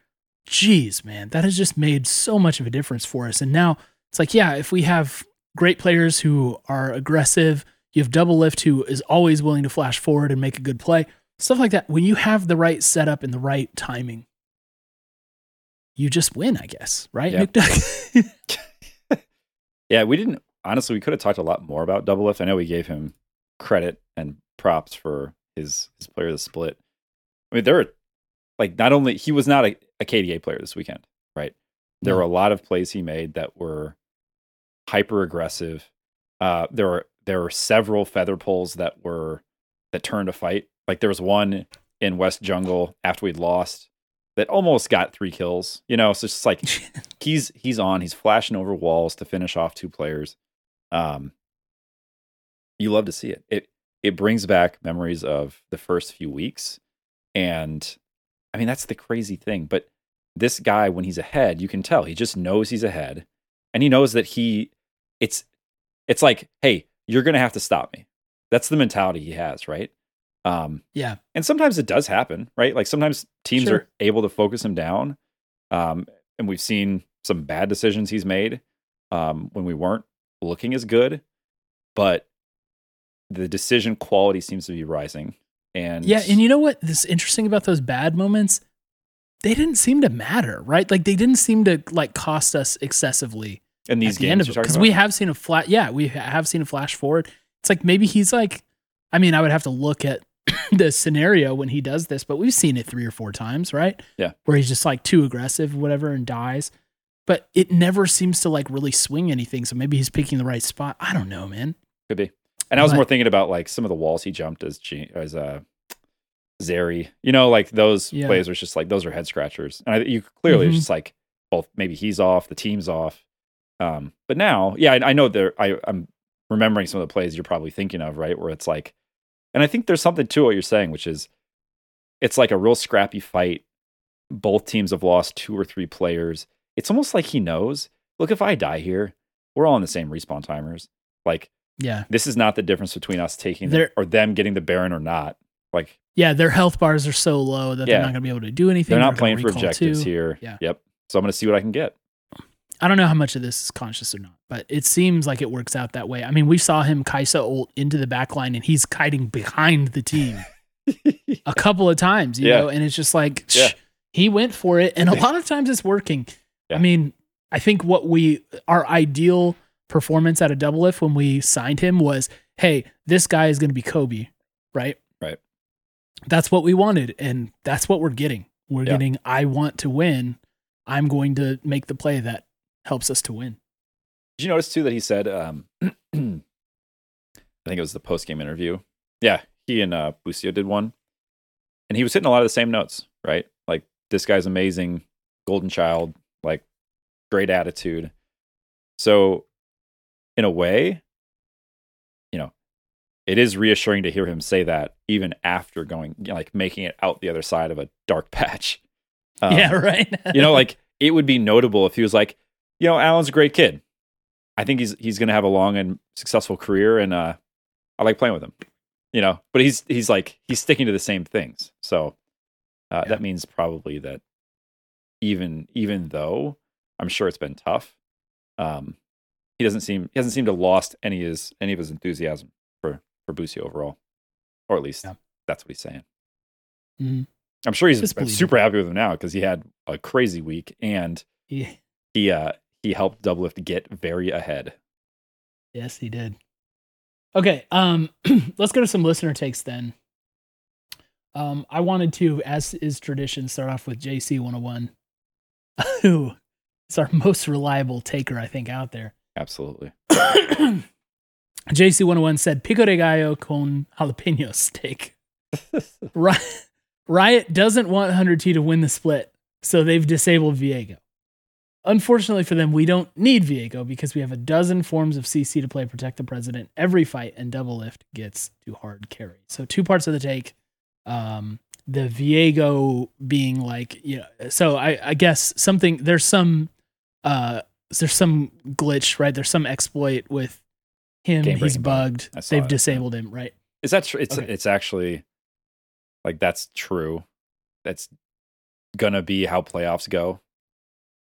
jeez man that has just made so much of a difference for us. And now it's like yeah if we have great players who are aggressive you have Doublelift who is always willing to flash forward and make a good play stuff like that when you have the right setup and the right timing you just win i guess right Yeah. Yeah, we didn't honestly. We could have talked a lot more about Doublelift. I know we gave him credit and props for his his player of the split. I mean, there were like not only he was not a, a KDA player this weekend, right? There were a lot of plays he made that were hyper aggressive. Uh, there were there were several feather pulls that were that turned a fight. Like there was one in West Jungle after we'd lost that almost got three kills. You know, so it's just like he's he's on. He's flashing over walls to finish off two players. Um, you love to see it. It it brings back memories of the first few weeks, and I mean that's the crazy thing. But this guy, when he's ahead, you can tell he just knows he's ahead, and he knows that he it's it's like, hey, you're gonna have to stop me. That's the mentality he has, right? Um, yeah and sometimes it does happen, right? Like sometimes teams Sure. are able to focus him down. Um, and we've seen some bad decisions he's made um, when we weren't looking as good, but the decision quality seems to be rising. And Yeah, and you know what? This interesting about those bad moments, they didn't seem to matter, right? Like they didn't seem to like cost us excessively in these the games of you're it talking because we have seen a flat. Yeah, we have seen a flash forward. It's like maybe he's like, I mean, I would have to look at the scenario when he does this, but we've seen it three or four times, right? Yeah. where he's just like too aggressive, whatever, and dies. But it never seems to like really swing anything. So maybe he's picking the right spot. I don't know, man. Could be. And I was But- more thinking about like some of the walls he jumped as G- as uh Zeri. You know, like those Yeah. plays were just like those are head scratchers. And I, you clearly Mhm. it's just like both maybe he's off, the team's off. Um, but now, yeah, I, I know there. I, I'm remembering some of the plays you're probably thinking of, right? Where it's like, and I think there's something to what you're saying, which is it's like a real scrappy fight. Both teams have lost two or three players. It's almost like he knows. Look, if I die here, we're all in the same respawn timers. Like Yeah, this is not the difference between us taking the, or them getting the Baron or not. Like yeah. Their health bars are so low that Yeah. they're not going to be able to do anything. they're not playing for objectives two. here. Yeah. Yep. So I'm going to see what I can get. I don't know how much of this is conscious or not, but it seems like it works out that way. I mean, we saw him Kaisa ult into the back line and he's kiting behind the team a couple of times, you Yeah. know, and it's just like Yeah. shh, he went for it. And a lot of times it's working. Yeah. I mean, I think what we, our ideal performance at a Doublelift when we signed him was, hey, this guy is going to be Kobe, right? Right. That's what we wanted. And that's what we're getting. We're getting, I want to win. I'm going to make the play that helps us to win. Did you notice too that he said, um, I think it was the post game interview. Yeah, he and uh, Busio did one, and he was hitting a lot of the same notes, right? Like this guy's amazing, golden child, like great attitude. So, in a way, you know, it is reassuring to hear him say that even after going, you know, like making it out the other side of a dark patch. Um, yeah, right. you know, like it would be notable if he was like, you know, Alan's a great kid. I think he's he's gonna have a long and successful career, and uh, I like playing with him. You know, but he's he's like he's sticking to the same things. So uh, Yeah. that means probably that even even though I'm sure it's been tough, um, he doesn't seem he hasn't seemed to lost any of his any of his enthusiasm for for Busio overall, or at least Yeah. that's what he's saying. Mhm. I'm sure he's super happy with him now because he had a crazy week and Yeah. he uh he helped Doublelift get very ahead. Yes, he did. Okay, um, let's go to some listener takes then. Um, I wanted to, as is tradition, start off with JC 101, who is our most reliable taker, I think, out there. Absolutely. JC 101 said, Pico de gallo con jalapeno steak. Riot, Riot doesn't want 100T to win the split, so they've disabled Viego. Unfortunately for them, we don't need Viego because we have a dozen forms of CC to play Protect the President every fight, and Doublelift gets to hard carry. So, two parts of the take. Um, the Viego being like, you know, so I, I guess something, there's some, uh, there's some glitch, right? There's some exploit with him. Game He's bugged. They've it, disabled him, right? Is that true? It's Okay. it's actually like that's true. That's gonna be how playoffs go.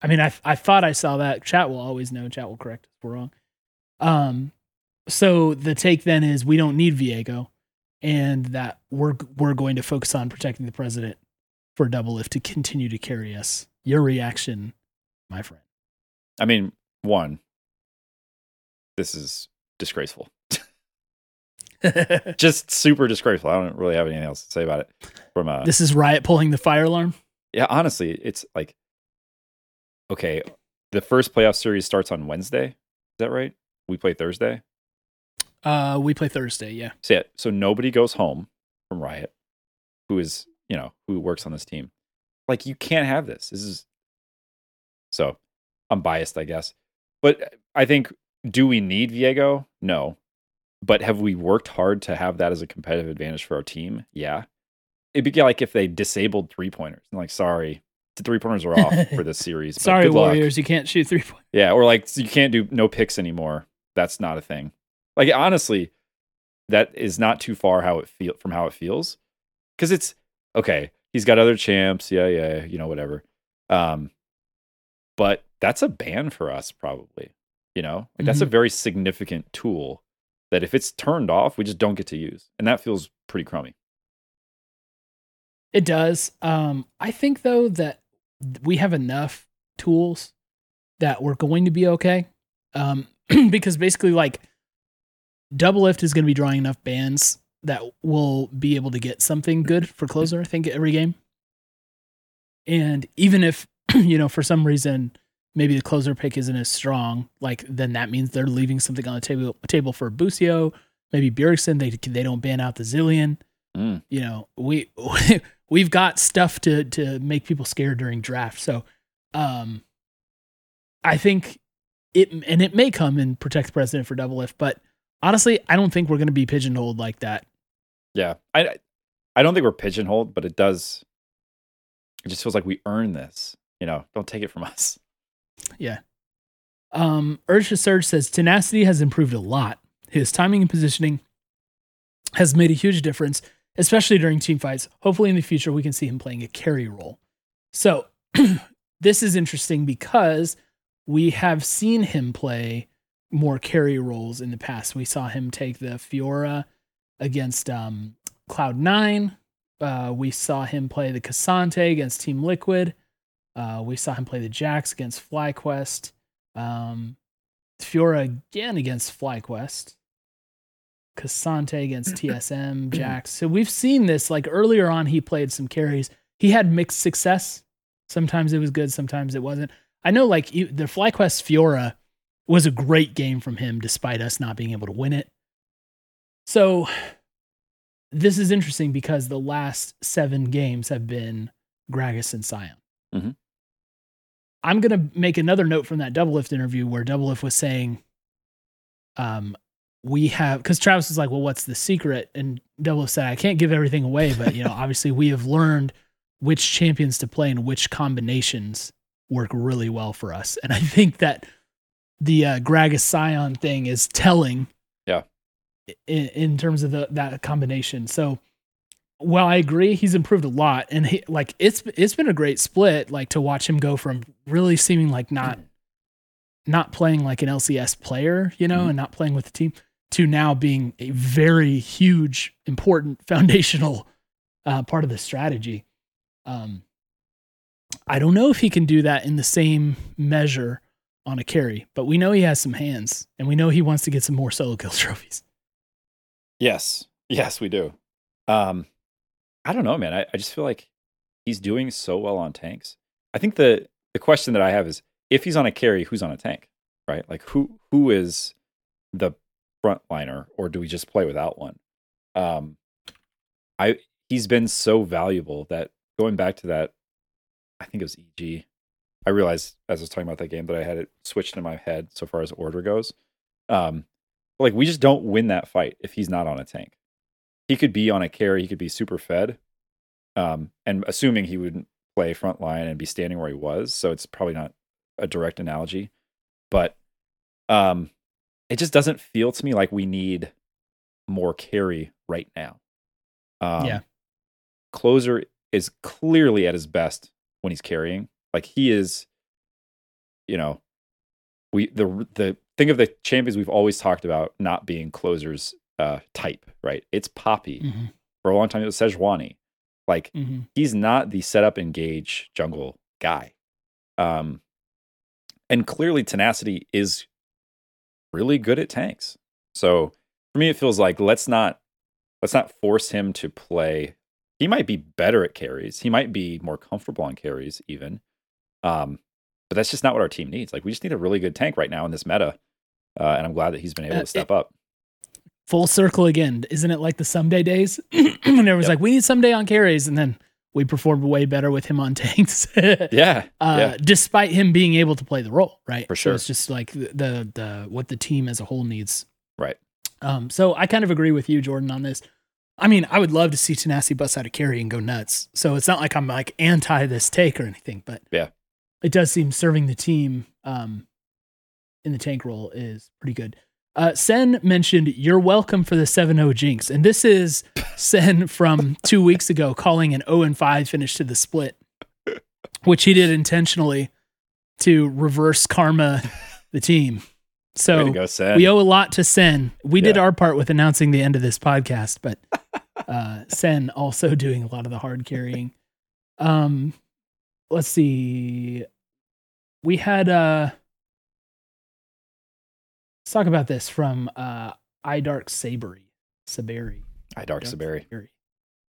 I mean, I I thought I saw that. Chat will always know. Chat will correct if we're wrong. Um, so the take then is we don't need Viego, and that we're we're going to focus on protecting the president for Doublelift to continue to carry us. Your reaction, my friend? I mean, one, this is disgraceful. Just super disgraceful. I don't really have anything else to say about it. From uh this is Riot pulling the fire alarm. yeah, honestly, it's like okay, the first playoff series starts on Wednesday. Is that right? We play Thursday. Uh, we play Thursday. Yeah. So yeah, so nobody goes home from Riot, who is you know who works on this team. Like you can't have this. This is so I'm biased, I guess, but I think do we need Viego? No, but have we worked hard to have that as a competitive advantage for our team? Yeah, it'd be like if they disabled three pointers and like sorry. The three pointers are off for this series. but Sorry, good luck. Warriors, you can't shoot three point. Yeah, or like you can't do no picks anymore. That's not a thing. Like honestly, that is not too far how it feel from how it feels. Cuz it's okay, he's got other champs. Yeah, yeah, you know whatever. Um but that's a ban for us probably. You know? Like that's a very significant tool that if it's turned off, we just don't get to use. And that feels pretty crummy. It does. Um, I think though that we have enough tools that we're going to be okay. Um, because basically, like, Doublelift is going to be drawing enough bands that will be able to get something good for closer. I think every game. And even if you know for some reason maybe the closer pick isn't as strong, like then that means they're leaving something on the table table for Busio, maybe Bjergsen. They they don't ban out the Zilean. Mm. You know, we we've got stuff to to make people scared during draft. So, um, I think it and it may come and protect the president for Doublelift, but honestly, I don't think we're going to be pigeonholed like that. Yeah, I I don't think we're pigeonholed, but it does. It just feels like we earn this. You know, don't take it from us. Yeah. Um, to Surge says tenacity has improved a lot. His timing and positioning has made a huge difference, especially during team fights. Hopefully, in the future, we can see him playing a carry role. So, this is interesting because we have seen him play more carry roles in the past. We saw him take the Fiora against um, Cloud9. Uh, we saw him play the K'Sante against Team Liquid. Uh, we saw him play the Jax against FlyQuest. Um, Fiora again against FlyQuest. K'Sante against TSM, Jax. So we've seen this. Like earlier on, he played some carries. He had mixed success. Sometimes it was good, sometimes it wasn't. I know, like the FlyQuest Fiora was a great game from him, despite us not being able to win it. So this is interesting because the last seven games have been Gragas and Sion. Mhm. I'm gonna make another note from that Doublelift interview where Doublelift was saying, um, we have because Travis was like, well, what's the secret? And Doublelift said, I can't give everything away, but you know, obviously we have learned which champions to play and which combinations work really well for us. And I think that the uh, Gragas Sion thing is telling. Yeah. In, in terms of the that combination, so well, I agree. He's improved a lot, and he, like it's it's been a great split. Like to watch him go from really seeming like not not playing like an LCS player, you know, Mhm. and not playing with the team, to now being a very huge, important, foundational uh, part of the strategy. Um, I don't know if he can do that in the same measure on a carry, but we know he has some hands, and we know he wants to get some more solo kill trophies. Yes, yes, we do. Um, I don't know, man. I, I just feel like he's doing so well on tanks. I think the the question that I have is if he's on a carry, who's on a tank, right? Like who who is the frontliner, or do we just play without one? Um, I he's been so valuable that going back to that, I think it was EG. I realized as I was talking about that game that I had it switched in my head so far as order goes. Um, like we just don't win that fight if he's not on a tank. He could be on a carry, he could be super fed. Um, and assuming he wouldn't play front line and be standing where he was, so it's probably not a direct analogy. But um it just doesn't feel to me like we need more carry right now. Um, Yeah. Closer is clearly at his best when he's carrying. Like he is, you know, we the the think of the champions we've always talked about not being closers uh type, right? It's Poppy. Mm-hmm. For a long time it was Sejuani. Like Mm-hmm. he's not the setup engage jungle guy. Um and clearly tenacity is really good at tanks. So for me it feels like let's not let's not force him to play. He might be better at carries. He might be more comfortable on carries even. Um but that's just not what our team needs. Like we just need a really good tank right now in this meta. Uh, and I'm glad that he's been able Uh, to step up. full circle again. Isn't it like the Ssumday days? when everyone's Yep. like, we need Ssumday on carries, and then we performed way better with him on tanks. Yeah. Uh, yeah. despite him being able to play the role, right? For So sure. it's just like the, the the what the team as a whole needs. Right. Um. So I kind of agree with you, Jordan, on this. I mean, I would love to see Tenacity bust out a carry and go nuts. So it's not like I'm like anti this take or anything, but Yeah. it does seem serving the team um in the tank role is pretty good. Uh, Sen mentioned you're welcome for the 7-0 jinx, and this is Sen from two weeks ago calling an 0 and 5 finish to the split, which he did intentionally to reverse karma the team. So go, we owe a lot to Sen. We did our part with announcing the end of this podcast, but uh, Sen also doing a lot of the hard carrying. Um, let's see. We had uh, let's talk about this from uh, iDark Sabery. Sabery. Hi, Dark Dark Sabery.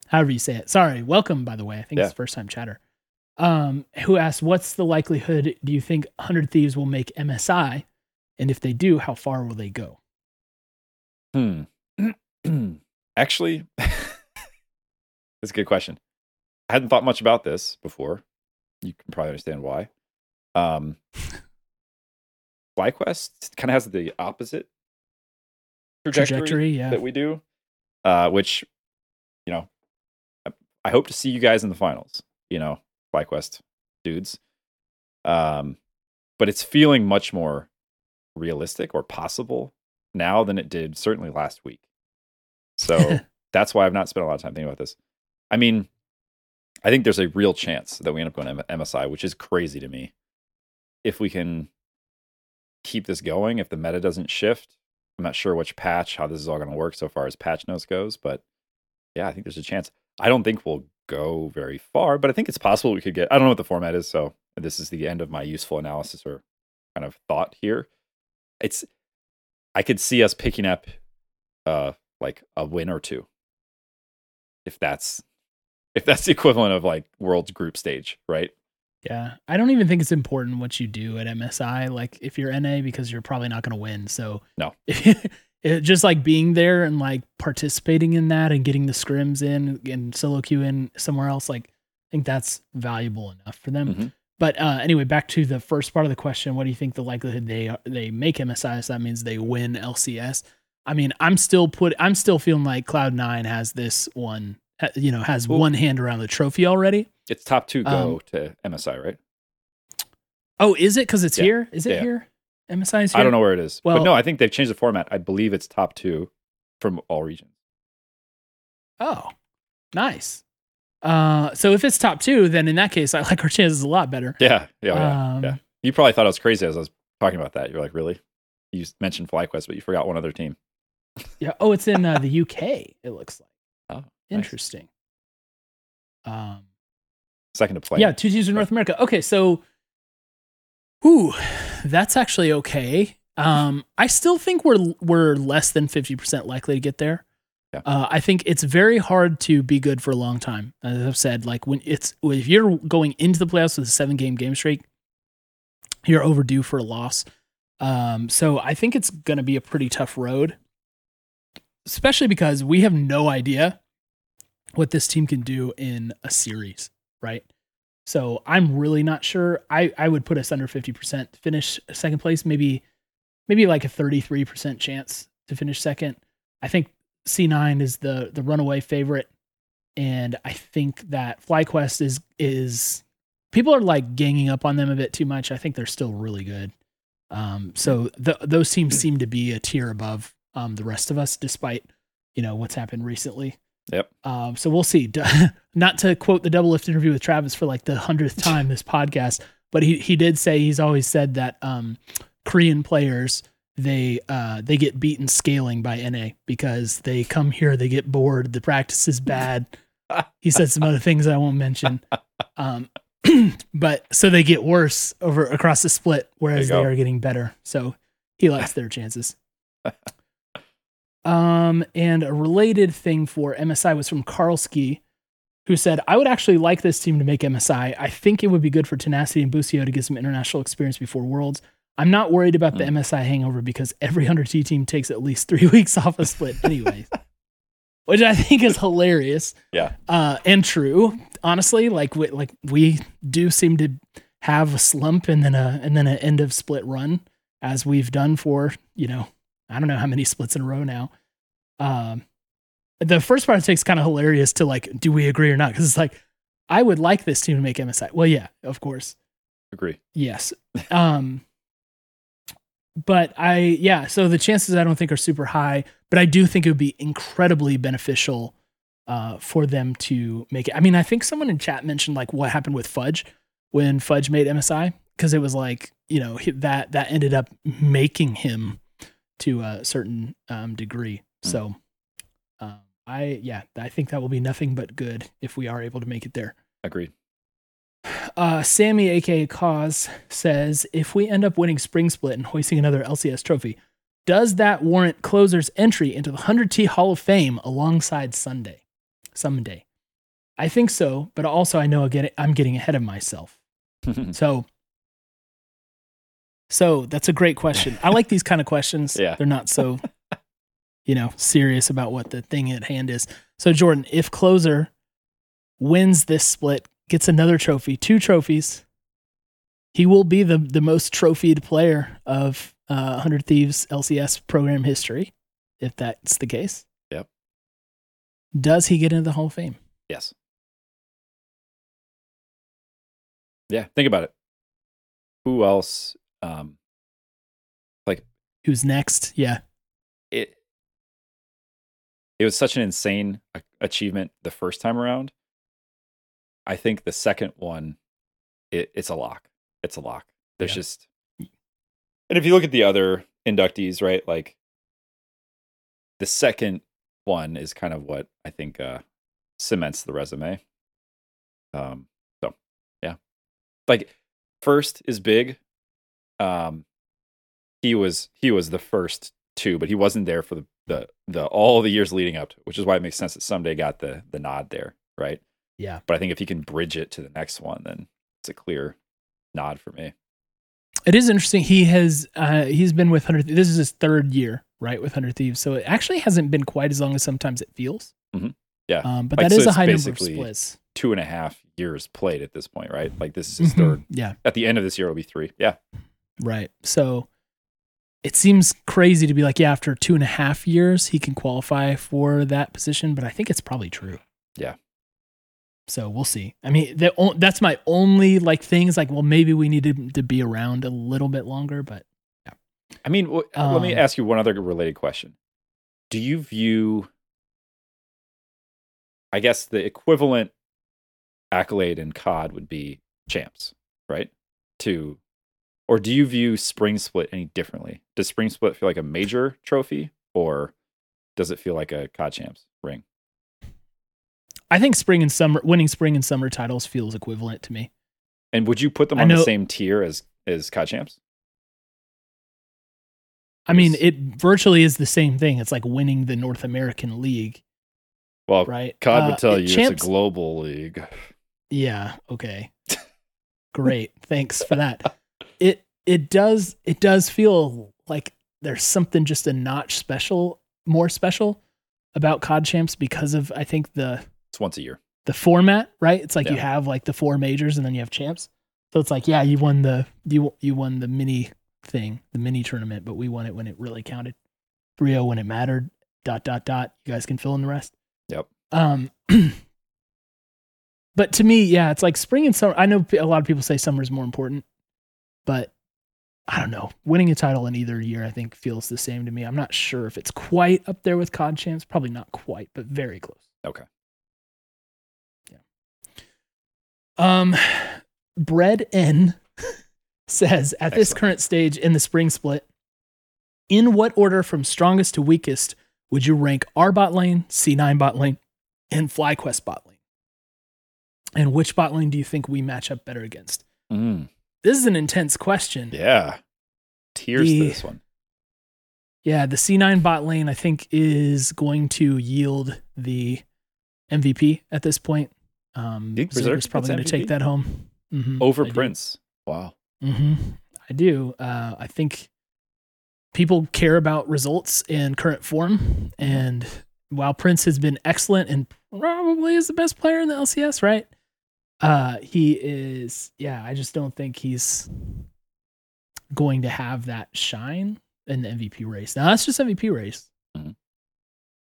However you say it. Sorry. Welcome, by the way. I think Yeah. it's first time chatter. Um, who asked, "What's the likelihood? Do you think Hundred Thieves will make MSI? And if they do, how far will they go?" Hmm. Actually, that's a good question. I hadn't thought much about this before. You can probably understand why. Um, FlyQuest kind of has the opposite trajectory, Trajectory, yeah. that we do, uh, which, you know, I, I hope to see you guys in the finals. You know, FlyQuest dudes. Um, but it's feeling much more realistic or possible now than it did certainly last week. So that's why I've not spent a lot of time thinking about this. I mean, I think there's a real chance that we end up going to MSI, which is crazy to me. If we can keep this going, if the meta doesn't shift, I'm not sure which patch, how this is all going to work so far as patch notes goes, but yeah, I think there's a chance. I don't think we'll go very far, but I think it's possible we could get. I don't know what the format is, so this is the end of my useful analysis or kind of thought here. It's I could see us picking up uh like a win or two. If that's if that's the equivalent of like world's group stage, right? Yeah, I don't even think it's important what you do at MSI. Like if you're NA, because you're probably not going to win. So No. it, just like being there and like participating in that and getting the scrims in and solo queue in somewhere else. Like I think that's valuable enough for them. Mhm. But uh, anyway, back to the first part of the question. What do you think the likelihood they they make MSI? So that means they win LCS. I mean, I'm still put. I'm still feeling like Cloud Nine has this one. You know, has Well- one hand around the trophy already. It's top two go Um, to MSI, right? Oh, is it because it's Yeah. here? Is it Yeah. here? MSI is here. I don't know where it is. Well- but no, I think they've changed the format. I believe it's top two from all regions. Oh, nice. Uh, so if it's top two, then in that case, I like our chances a lot better. Yeah, yeah, yeah. Um, yeah. You probably thought I was crazy as I was talking about that. You're like, really? You mentioned FlyQuest, but you forgot one other team. Yeah. Oh, it's in uh, the UK. It looks like. Interesting. Um, Second to play. yeah, two teams in North America. Okay, so, whew, that's actually okay. Um, I still think we're we're less than fifty percent likely to get there. Yeah. Uh, I think it's very hard to be good for a long time. As I've said, like when it's if you're going into the playoffs with a seven game game streak, you're overdue for a loss. Um, so I think it's going to be a pretty tough road, especially because we have no idea what this team can do in a series, right? So I'm really not sure. I, I would put us under 50% to finish second place, maybe maybe like a 33% chance to finish second. I think C9 is the the runaway favorite and I think that FlyQuest is is people are like ganging up on them a bit too much. I think they're still really good. Um, so th- those teams seem to be a tier above um, the rest of us, despite you know what's happened recently. Yep. Um, so we'll see. Not to quote the Doublelift interview with Travis for like the hundredth time this podcast, but he he did say he's always said that um, Korean players they uh, they get beaten scaling by NA because they come here, they get bored, the practice is bad. he said some other things I won't mention. Um, but so they get worse over across the split, whereas they go. are getting better. So he likes their chances. Um, and a related thing for MSI was from Karlski, who said, I would actually like this team to make MSI. I think it would be good for Tenacity and Busio to get some international experience before Worlds. I'm not worried about the Hmm. MSI hangover because every 100T team takes at least three weeks off a split, anyways. Which I think is hilarious Yeah. uh, and true. Honestly, like we, like we do seem to have a slump and then a and then an end of split run, as we've done for you know I don't know how many splits in a row now. Um, the first part takes kind of hilarious to like, do we agree or not? Because it's like, I would like this team to make MSI. Well, yeah, of course, Agree. yes. Um, but I yeah, so the chances I don't think are super high, but I do think it would be incredibly beneficial uh, for them to make it. I mean, I think someone in chat mentioned like what happened with Fudge when Fudge made MSI. because it was like you know that that ended up making him to a certain um, degree. Mm. So, um, I yeah, I think that will be nothing but good if we are able to make it there. Agreed. Uh, Sammy, aka Cause, says if we end up winning Spring Split and hoisting another LCS trophy, does that warrant Closer's entry into the 100T Hall of Fame alongside Sunday? Ssumday. I think so, but also I know I'm getting ahead of myself. So, so that's a great question. I like these kind of questions. Yeah. They're not so, you know, serious about what the thing at hand is. So, Jordan, if Closer wins this split, gets another trophy, two trophies, he will be the, the most trophied player of uh, 100 Thieves LCS program history, if that's the case. Yep. Does he get into the Hall of Fame? yes. Yeah. Think about it. Who else? Um, like Who's next? Yeah. it it was such an insane achievement the first time around. I think the second one, it, it's a lock. It's a lock. There's Yeah. just, and if you look at the other inductees, right, like the second one is kind of what I think uh, cements the resume. Um. So, yeah, like first is big. Um, he was he was the first two, but he wasn't there for the the the all the years leading up to, which is why it makes sense that Ssumday got the the nod there, right? Yeah. But I think if he can bridge it to the next one, then it's a clear nod for me. It is interesting. He has uh, he's been with Hundred. This is his third year, right, with Hundred Thieves. So it actually hasn't been quite as long as sometimes it feels. Mhm. Yeah. Um, but Like, that so is a high number of splits. Two and a half years played at this point, right? Like this is his Mhm. third. Yeah. At the end of this year, it'll be three. Yeah, Right. So it seems crazy to be like, yeah, after two and a half years, he can qualify for that position, but I think it's probably true. Yeah. So we'll see. I mean, the, that's my only like things like, well, maybe we need to, to be around a little bit longer, but yeah. I mean, wh- let me Um, ask you one other related question. Do you view, I guess, the equivalent accolade in COD would be champs, right? To, or do you view Spring Split any differently? Does Spring Split feel like a major trophy, or does it feel like a COD champs ring? I think spring and summer, winning spring and summer titles feels equivalent to me. And would you put them I on the same tier as as COD champs? I mean, it virtually is the same thing. It's like winning the North American League, Well, right? COD Uh, would tell you champs- it's a global league. Yeah. Okay. Great. Thanks for that. It it does it does feel like there's something just a notch special, more special about COD champs because of I think the It's once a year. the format, right? It's like you have like the four majors and then you have champs. So it's like, yeah, you won the you you won the mini thing, the mini tournament, but we won it when it really counted. 3-0 when it mattered. Dot dot dot. You guys can fill in the rest. Yep. Um But to me, yeah, it's like spring and summer. I know a lot of people say summer is more important, but I don't know. Winning a title in either year, I think, feels the same to me. I'm not sure if it's quite up there with COD champs. Probably not quite, but very close. Okay. Yeah. Um, Bread N says at this current stage in the spring split, in what order from strongest to weakest would you rank our bot lane, C9 bot lane, and FlyQuest bot lane? And which bot lane do you think we match up better against? Mm, This is an intense question. yeah. Tears The- to this one. Yeah, the C9 bot lane, I think, is going to yield the MVP at this point. Um, Think Berserker's probably going to take that home. Mhm, Over I do. Prince. Wow. hmm I do. Uh, I think people care about results and current form. And while Prince has been excellent and probably is the best player in the LCS, right? Uh, he is. Yeah, I just don't think he's going to have that shine in the MVP race. Now that's just MVP race. Mhm.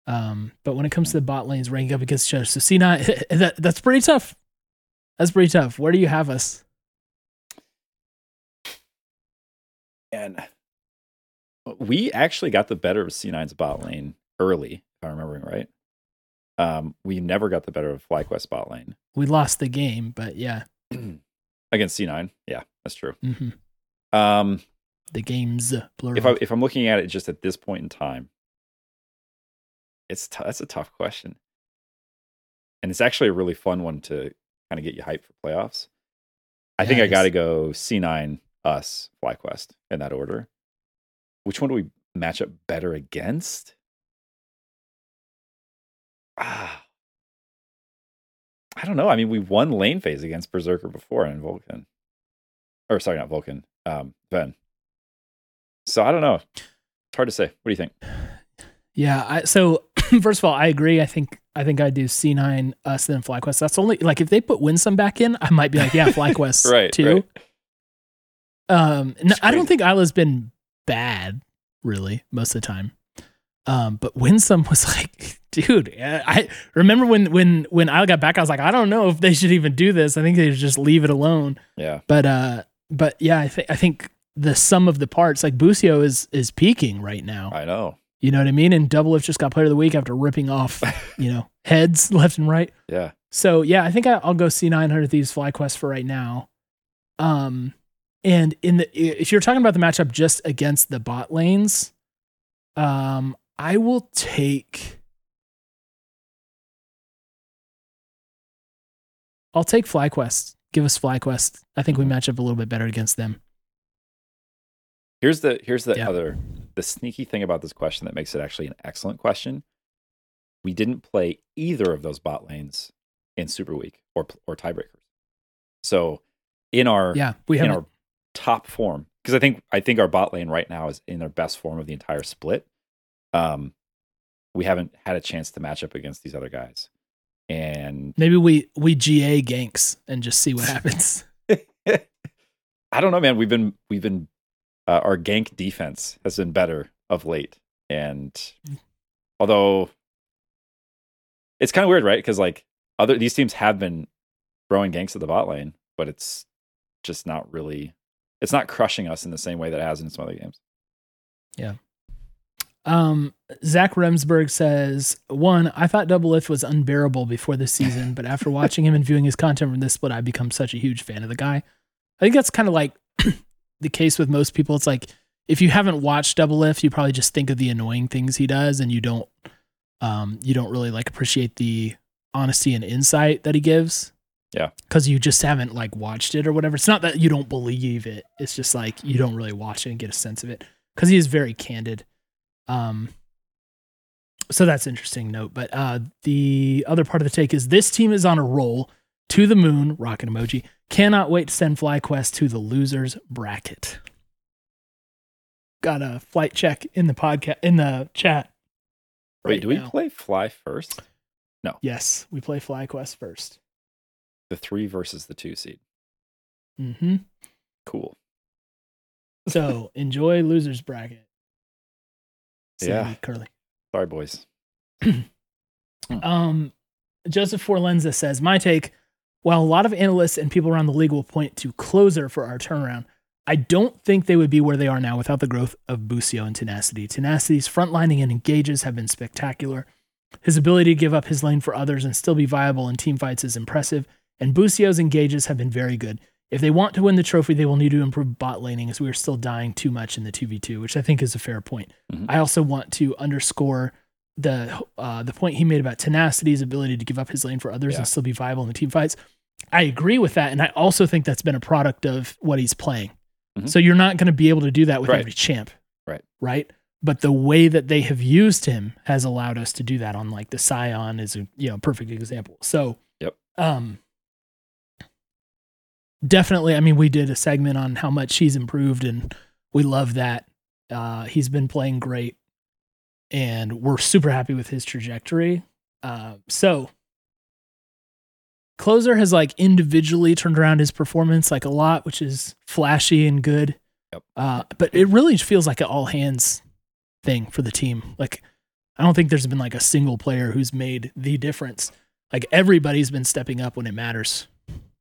Um, but when it comes to the bot lanes ranking up against each other, so C9, that, that's pretty tough. That's pretty tough. Where do you have us? And we actually got the better of C9's bot lane early, if I'm remembering right. Um, we never got the better of FlyQuest bot lane We lost the game, but yeah. against C9. Yeah, That's true. hmm Um, The games plural. if I if I'm looking at it just at this point in time, it's t- that's a tough question, and it's actually a really fun one to kind of get you hyped for playoffs. I think I got to go C9, us, FlyQuest in that order. Which one do we match up better against? Ah, I don't know. I mean, we won lane phase against Berserker before and Vulcan, or sorry, not Vulcan, um, Zven. So I don't know. It's hard to say. What do you think? Yeah. I, so first of all, I agree. I think I think I do C nine us then FlyQuest. That's only like if they put Winsome back in, I might be like, yeah, FlyQuest Right, too. right. Um, no, I don't think Isla's been bad really most of the time. Um, but Winsome was like, dude, I I remember when when when Isla got back, I was like, I don't know if they should even do this. I think they should just leave it alone. Yeah, But uh, but yeah, I think I think the sum of the parts, like Busio is is peaking right now. I know. You know what I mean? And Doublelift just got Player of the Week after ripping off, you know, heads left and right. Yeah, So yeah, I think I, I'll go C900 Thieves FlyQuest for right now. Um, and in the if you're talking about the matchup just against the bot lanes, um, I will take. I'll take FlyQuest. Give us FlyQuest. I think we match up a little bit better against them. Here's the here's the Yeah. other the sneaky thing about this question that makes it actually an excellent question. We didn't play either of those bot lanes in Super Week or or tiebreakers. So in our Yeah, we in have. our top form because I think I think our bot lane right now is in their best form of the entire split. Um, we haven't had a chance to match up against these other guys, and Maybe we we GA ganks and just see what happens. I don't know, man. We've been we've been uh, our gank defense has been better of late, and although it's kind of weird, right? Because like other these teams have been throwing ganks at the bot lane, but it's just not really it's not crushing us in the same way that it has in some other games. Um, Zach Remsburg says, one, I thought Doublelift was unbearable before this season, but after watching him and viewing his content from this split, I've become such a huge fan of the guy. I think that's kind of like the case with most people. It's like if you haven't watched Doublelift, you probably just think of the annoying things he does and you don't um you don't really like appreciate the honesty and insight that he gives. Yeah. Cause you just haven't like watched it or whatever. It's not that you don't believe it. It's just like you don't really watch it and get a sense of it. Cause he is very candid. Um, so that's interesting note. But uh, the other part of the take is this team is on a roll to the moon. Rocket emoji. Cannot wait to send FlyQuest to the losers bracket. Got a flight check in the podcast in the chat. Wait, right do we now. play fly first? No. Yes, we play FlyQuest first. The three versus the two seed. Mm-hmm. Cool. So enjoy losers bracket. Yeah. Sandy Curly. Sorry, boys. Um, Joseph Forlenza says, My take, while a lot of analysts and people around the league will point to closer for our turnaround, I don't think they would be where they are now without the growth of Busio and Tenacity. Tenacity's frontlining and engages have been spectacular. His ability to give up his lane for others and still be viable in team fights is impressive, and Busio's engages have been very good. If they want to win the trophy, they will need to improve bot laning as we are still dying too much in the 2v2, which I think is a fair point. Mhm. I also want to underscore the uh, the point he made about tenacity's ability to give up his lane for others Yeah. and still be viable in the team fights. I agree with that, and I also think that's been a product of what he's playing. Mhm. So you're not going to be able to do that with Right. every champ, Right. Right. But the way that they have used him has allowed us to do that. On like the Sion is a you know perfect example. So Yep. um, definitely. I mean, we did a segment on how much he's improved, and we love that. Uh, he's been playing great, and we're super happy with his trajectory. Uh, so, Closer has like individually turned around his performance like a lot, which is flashy and good. Yep. Uh, but it really feels like an all hands thing for the team. Like, I don't think there's been like a single player who's made the difference. Like everybody's been stepping up when it matters.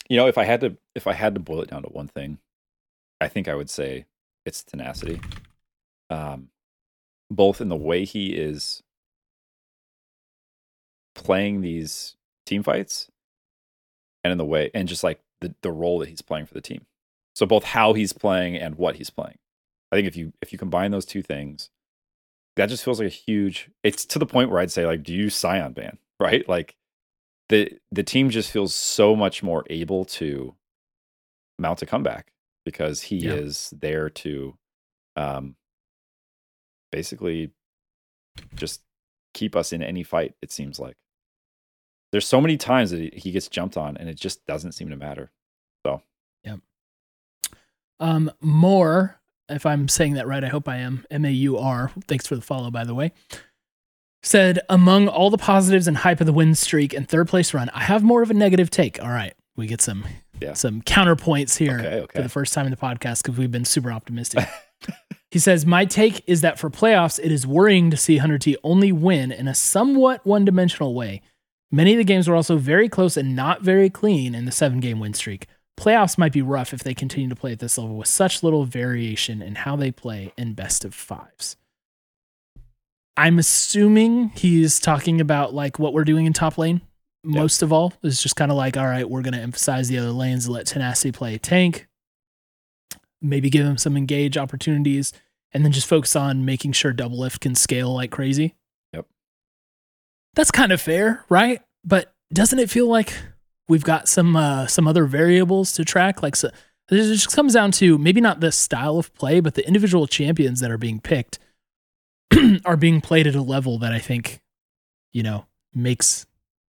You know, if I had to if I had to boil it down to one thing, I think I would say it's tenacity. Um both in the way he is playing these team fights and in the way and just like the, the role that he's playing for the team. So both how he's playing and what he's playing. I think if you if you combine those two things, that just feels like a huge. It's to the point where I'd say like, do you Sion ban right? Like the the team just feels so much more able to mount a comeback because he Yeah. is there to um basically just keep us in any fight it seems like there's so many times that he- gets jumped on and it just doesn't seem to matter So yeah. Um, more, if I'm saying that right, I hope I am. M A U R. Thanks for the follow, by the way. Said among all the positives and hype of the win streak and third place run, I have more of a negative take. All right, we get some Yeah. some counterpoints here Okay, okay. for the first time in the podcast because we've been super optimistic. he says, My take is that for playoffs, it is worrying to see 100T only win in a somewhat one dimensional way. Many of the games were also very close and not very clean in the seven game win streak. Playoffs might be rough if they continue to play at this level with such little variation in how they play in best of fives. I'm assuming he's talking about like what we're doing in top lane most of all. It's just kind of like, all right, we're going to emphasize the other lanes let Tenacity play tank, maybe give him some engage opportunities, and then just focus on making sure Doublelift can scale like crazy. Yep. That's kind of fair, right? But doesn't it feel like we've got some uh, some other variables to track? Like, so, it just comes down to maybe not the style of play, but the individual champions that are being picked are being played at a level that I think, you know, makes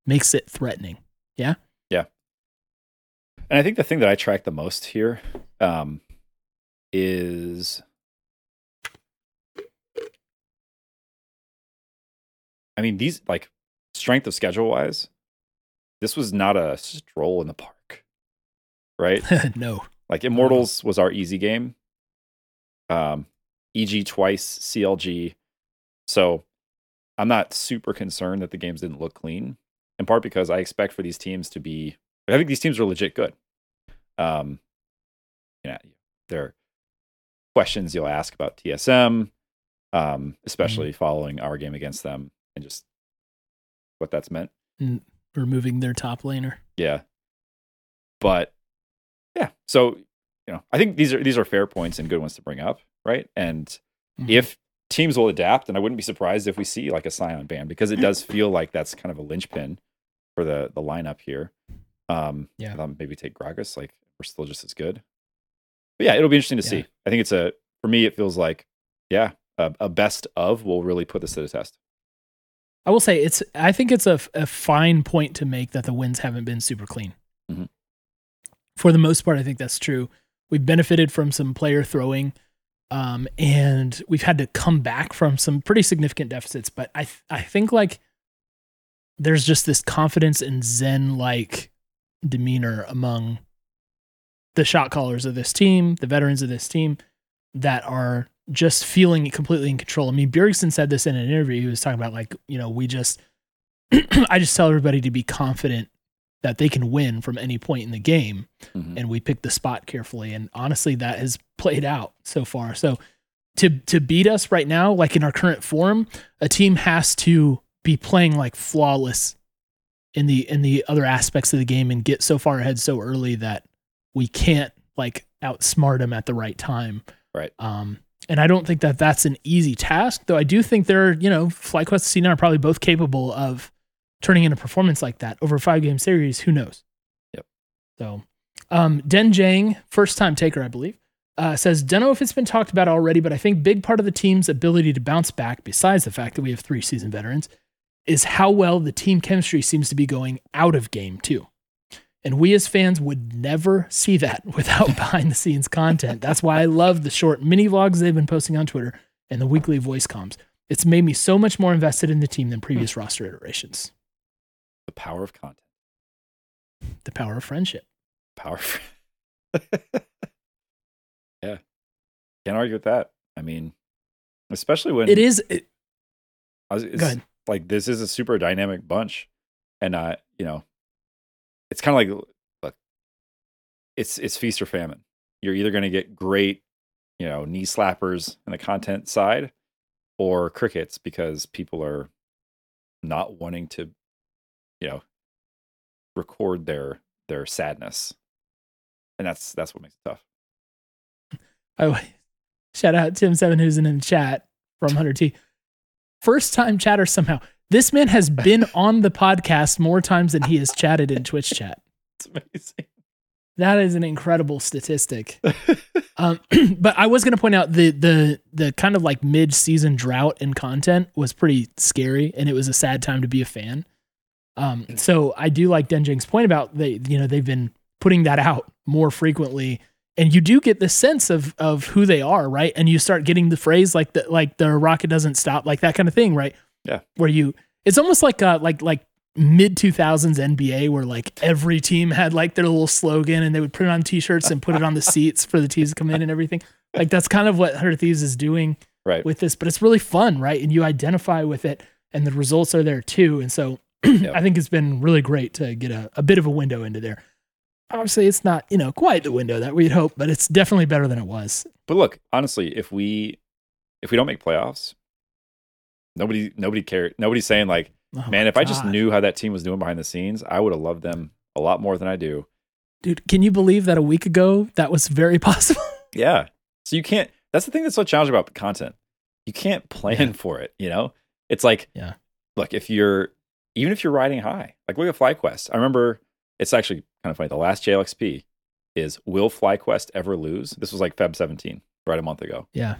makes it threatening. Yeah. Yeah. And i think the thing that i track the most here um is i mean these like strength of schedule wise this was not a stroll in the park right no. Like Immortals was our easy game. Um, EG twice, CLG. So I'm not super concerned that the games didn't look clean. In part because I expect for these teams to be. I think these teams are legit good. Um, you know, there are questions you'll ask about TSM, um, especially following our game against them and just what that's meant. Removing their top laner. Yeah. But yeah, so you know, I think these are these are fair points and good ones to bring up, right? And Mhm. if teams will adapt, and I wouldn't be surprised if we see like a Sion ban because it does feel like that's kind of a linchpin for the the lineup here. Um, Yeah. Maybe take Gragas, like we're still just as good. But yeah, it'll be interesting to Yeah. see. I think it's a for me, it feels like yeah, a, a best of will really put this to the test. I will say it's. I think it's a, a fine point to make that the wins haven't been super clean. Mhm. For the most part, I think that's true. We've benefited from some player throwing, um, and we've had to come back from some pretty significant deficits. But I, th- I think like there's just this confidence and zen like demeanor among the shot callers of this team, the veterans of this team, that are just feeling completely in control. I mean, Bjergsen said this in an interview. He was talking about like, you know, we just, I just tell everybody to be confident that they can win from any point in the game, Mhm. and we pick the spot carefully. And honestly, that has played out so far. So to to beat us right now, like in our current form, a team has to be playing like flawless in the in the other aspects of the game and get so far ahead so early that we can't like outsmart them at the right time. Right. Um, and I don't think that that's an easy task, though. I do think they're, you know, FlyQuest and C9 are probably both capable of turning in a performance like that over a five game series. Who knows? Yep. So, um, Den Jang, first time taker, I believe, uh, says, Don't know if it's been talked about already, but I think big part of the team's ability to bounce back, besides the fact that we have three seasoned veterans, is how well the team chemistry seems to be going out of game, too. And we as fans would never see that without behind the scenes content. That's why I love the short mini vlogs they've been posting on Twitter and the weekly voice comms. It's made me so much more invested in the team than previous roster iterations. Power of content. The power of friendship. Power. Of... yeah, can't argue with that. I mean, especially when It is. It, I was, it's, go ahead. like this is a super dynamic bunch, and uh, you know, it's kind of like look, it's it's feast or famine. You're either going to get great, you know, knee slappers in the content side, or crickets because people are not wanting to, you know, record their their sadness, and that's that's what makes it tough. Oh, shout out Tim Seven who's in the chat from 100T. First time chatter somehow. This man has been on the podcast more times than he has chatted in Twitch chat. It's amazing. That is an incredible statistic. um, but I was going to point out the the the kind of like mid season drought in content was pretty scary, and it was a sad time to be a fan. Um, so I do like Denjing's point about they you know they've been putting that out more frequently, and you do get the sense of of who they are, right? And you start getting the phrase like the like the rocket doesn't stop, like that kind of thing, right? Yeah. Where you it's almost like uh like like mid 2000s NBA where like every team had like their little slogan and they would put it on t-shirts and put it on the seats for the teams to come in and everything. Like that's kind of what Hundred Thieves is doing Right. with this, but it's really fun, right? And you identify with it and the results are there too. And so I think it's been really great to get a, a bit of a window into there. Obviously it's not, you know, quite the window that we'd hope, but it's definitely better than it was. But look, honestly, if we if we don't make playoffs, nobody nobody cared. Nobody's saying like, Oh man, if I just knew how that team was doing behind the scenes, I would have loved them a lot more than I do. Dude, can you believe that a week ago that was very possible? Yeah. So you can't. That's the thing that's so challenging about the content. You can't plan for it. You know, it's like, Yeah. Look, if you're even if you're riding high, like look at FlyQuest. I remember it's actually kind of funny. The last JLXP is will FlyQuest ever lose? This was like Feb 17, right a month ago, yeah.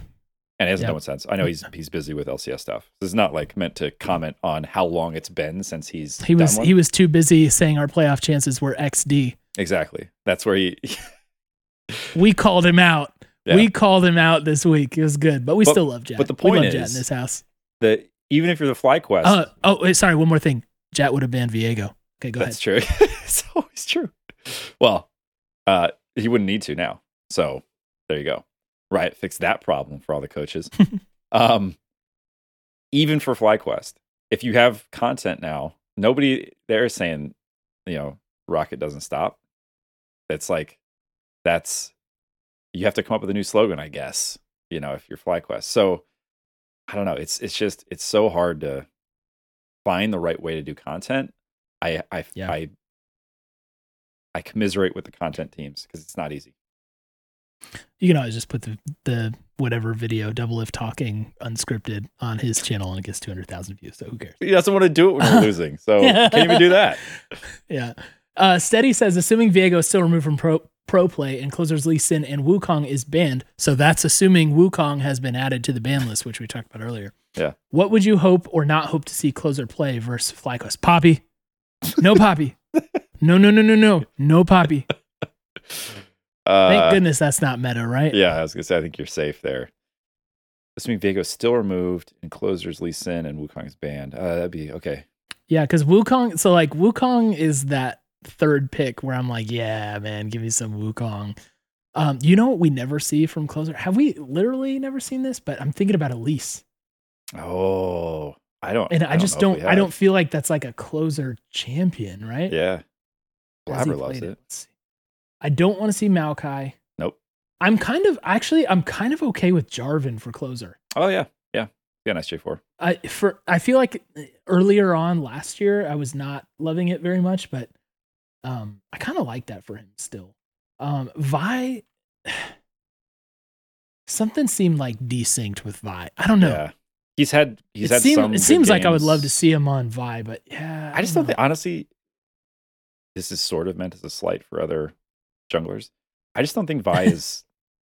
and it hasn't Yeah. done one since. I know he's he's busy with LCS stuff. This is not like meant to comment on how long it's been since he's He was he was too busy saying our playoff chances were XD. exactly. That's where he. We called him out. Yeah. We called him out this week. It was good, but we But- still love Jet. but the we point love Jet is- in this house. that even if you're the FlyQuest, Uh, oh, sorry. One more thing. Jet would have banned Viego. Okay, go That's ahead. That's true. it's always true. Well, uh, he wouldn't need to now. So there you go. Right, fix that problem for all the coaches. um, even for FlyQuest, if you have content now, nobody there is saying, you know, Rocket doesn't stop. It's like that's you have to come up with a new slogan, I guess. You know, if you're FlyQuest. So I don't know. It's it's just it's so hard to find the right way to do content. I I Yeah. I I commiserate with the content teams because it's not easy. You can always just put the the whatever video Doublelift talking unscripted on his channel and it gets two hundred thousand views. So who cares? He doesn't want to do it when we're losing, so can't even do that. Yeah. Uh, Steady says, assuming Viego is still removed from pro, pro play and closers Lee Sin and Wukong is banned. So that's assuming Wukong has been added to the ban list, which we talked about earlier. Yeah. What would you hope or not hope to see closer play versus FlyQuest? Poppy. No Poppy. no, no, no, no, no. No Poppy. Uh, Thank goodness that's not meta, right? Yeah, I was gonna say I think you're safe there. Assuming Viego's still removed and closers Lee Sin and Wukong's banned. Uh, that'd be okay. Yeah, because Wukong, so like Wukong is that third pick where I'm like, yeah, man, give me some Wukong. Um, you know what we never see from closer? Have we literally never seen this? But I'm thinking about Elise. Oh, I don't. And I, don't just don't I don't feel like that's like a closer champion, right? Yeah, Blaber loves played it. I don't want to see Maokai. Nope. I'm kind of actually I'm kind of okay with Jarvan for closer. Oh yeah, yeah, yeah. Nice J four. I for I feel like earlier on last year I was not loving it very much, but um I kind of like that for him still. Um Vi something seemed like desynced with Vi. I don't know. Yeah, he's had he's it had seem- some. it seems like I would love to see him on Vi, but yeah. I just don't think honestly. This is sort of meant as a slight for other junglers. I just don't think Vi is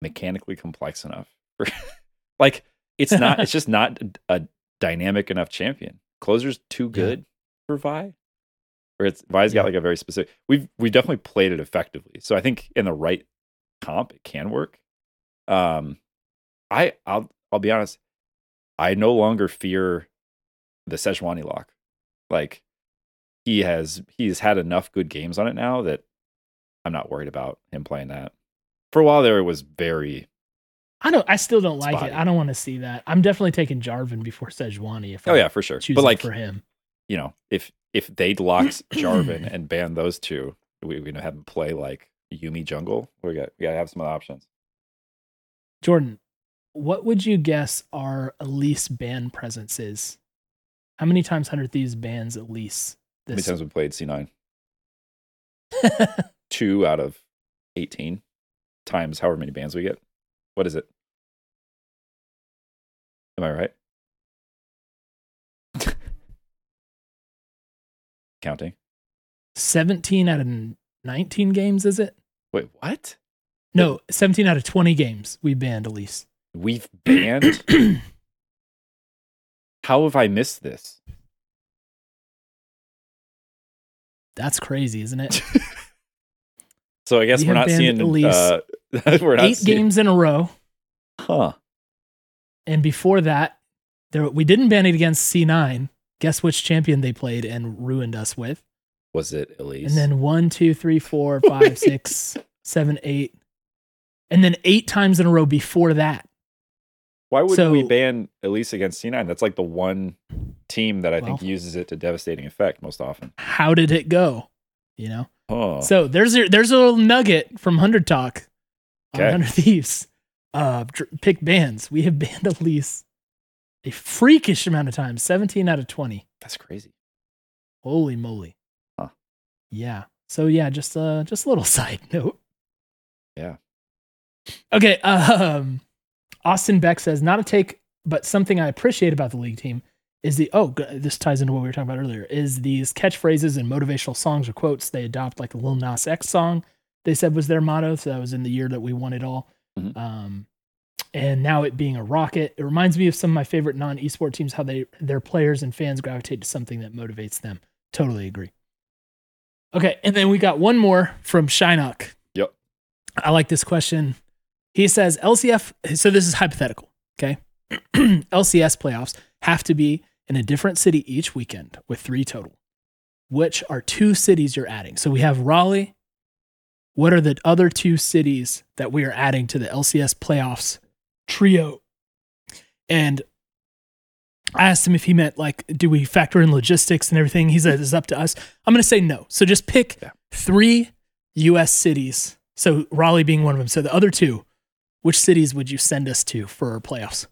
mechanically complex enough. For, like it's not. It's just not a dynamic enough champion. Closer's too good for Vi. Or it's Vi's Yeah. got like a very specific. We've we've definitely played it effectively. So I think in the right comp it can work. Um, I I'll I'll be honest. I no longer fear the Sejuani lock. Like he has he's had enough good games on it now that I'm not worried about him playing that. For a while there, it was very I don't I still don't like Spotty. it. I don't want to see that. I'm definitely taking Jarvan before Sejuani if oh I'm yeah for sure. But like for him. you know if if they'd locked Jarvan and banned those two, we we gonna have him play like Yuumi jungle. We got we gotta have some other options. Jordan, what would you guess our Elise ban presence is? How many times Hundred Thieves bans Elise? How many This times we played C9? Two out of eighteen times however many bans we get. What is it? Am I right? Counting. 17 out of 19 games, is it? Wait, what? No, 17 out of 20 games we banned Elise. We've banned. How have I missed this? That's crazy, isn't it? So I guess We we're not seeing. Elise Uh, we're not Eight seeing, games in a row. Huh? And before that, there we didn't ban it against C9. Guess which champion they played and ruined us with? Was it Elise? And then one, two, three, four, five, six, seven, eight. And then eight times in a row before that. Why wouldn't we so- ban Elise against C9? That's like the one team that I think uses it to devastating effect most often. How did it go? You know? Oh, So there's a, there's a little nugget from Hundred Talk on Okay. Hundred Thieves. Uh, pick bands. We have banned Elise a freakish amount of times, 17 out of 20. that's crazy. Holy moly. Huh. Yeah. So yeah, just uh just a little side note. Yeah. Okay, um Austin Beck says not a take but something I appreciate about the league team is the oh this ties into what we were talking about earlier is these catchphrases and motivational songs or quotes they adopt like the Lil Nas X song they said was their motto so that was in the year that we won it all Mhm. um and now it being a rocket it reminds me of some of my favorite non-esport teams how they their players and fans gravitate to something that motivates them totally agree okay and then we got one more from Shynock Yep. I like this question he says LCF so this is hypothetical okay LCS playoffs have to be in a different city each weekend with three total. Which are two cities you're adding? So we have Raleigh. What are the other two cities that we are adding to the LCS playoffs trio? And I asked him if he meant like, do we factor in logistics and everything? He said it's up to us. I'm going to say no. So just pick Yeah. three US cities. So Raleigh being one of them. So the other two, which cities would you send us to for our playoffs?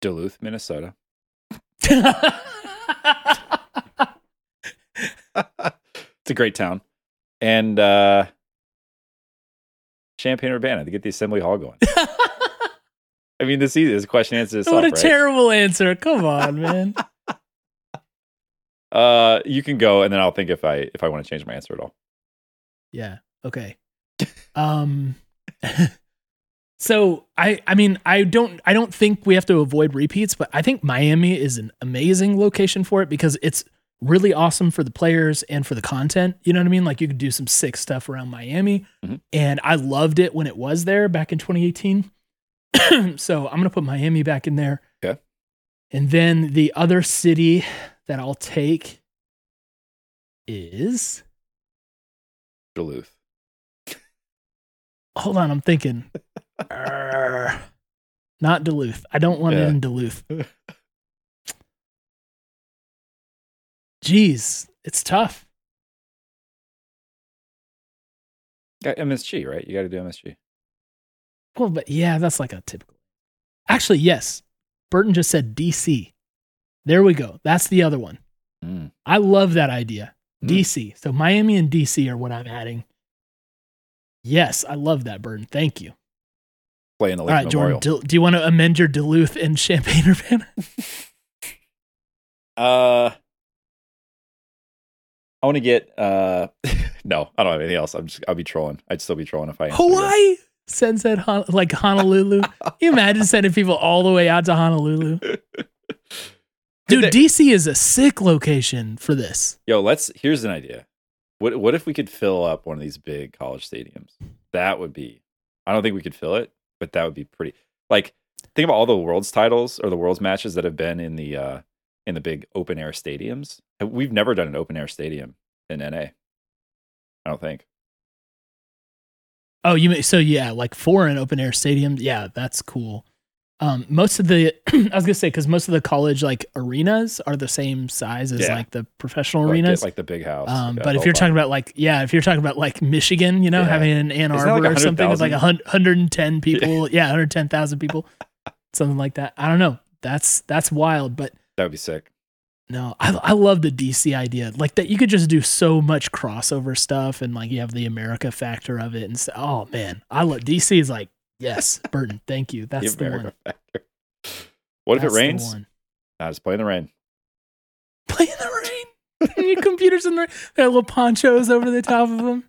Duluth, Minnesota. it's a great town. And uh Champaign Urbana to get the assembly hall going. I mean, this easy. This question answers itself, what a right? terrible answer. Come on, man. uh, you can go, and then I'll think if I if I want to change my answer at all. yeah. Okay. Um so I I mean I don't I don't think we have to avoid repeats, but I think Miami is an amazing location for it because it's really awesome for the players and for the content. You know what I mean? Like you could do some sick stuff around Miami. Mhm. And I loved it when it was there back in 2018. so I'm going to put Miami back in there. Okay. And then the other city that I'll take is Duluth. hold on, I'm thinking. Not Duluth. I don't want it Yeah. in Duluth. Jeez, it's tough. Got MSG, right? You got to do MSG. Well, but yeah, that's like a typical. Actually, yes. Burton just said DC. There we go. That's the other one. Mm. I love that idea. Mm. DC. So Miami and DC are what I'm adding. Yes, I love that, Burton. Thank you. Playing the All right, Jordan, Memorial. do, do you want to amend your Duluth and Champaign Urbana? Uh, I want to get. Uh, no, I don't have anything else. I'm just. I'll be trolling. I'd still be trolling if I. answered again. Hawaii? Send said Hon- like Honolulu. Can you imagine sending people all the way out to Honolulu? Dude, they- DC is a sick location for this. Yo, let's. Here's an idea. What What if we could fill up one of these big college stadiums? That would be. I don't think we could fill it, but that would be pretty. Like, think about all the world's titles or the world's matches that have been in the uh in the big open air stadiums. We've never done an open air stadium in NA. I don't think. Oh, you mean so yeah, like for an open air stadium, Yeah, that's cool. Um, most of the I was gonna say because most of the college like arenas are the same size as Yeah. like the professional Like, arenas. like the big house. um, a but if you're talking about like yeah, if you're talking about like Michigan, you know, Yeah. having an Ann Arbor like or something with like a 110 people, yeah, 110,000 people, something like that. I don't know. That's that's wild, but that would be sick. No, I I love the DC idea. Like that you could just do so much crossover stuff and like you have the America factor of it and so, oh man, I love DC is like, yes, Burton, thank you. That's The the, America one. factor. What if it rains? Nah, just play in the rain. Play in the rain. Your computers in the rain. They have little ponchos over the top of them.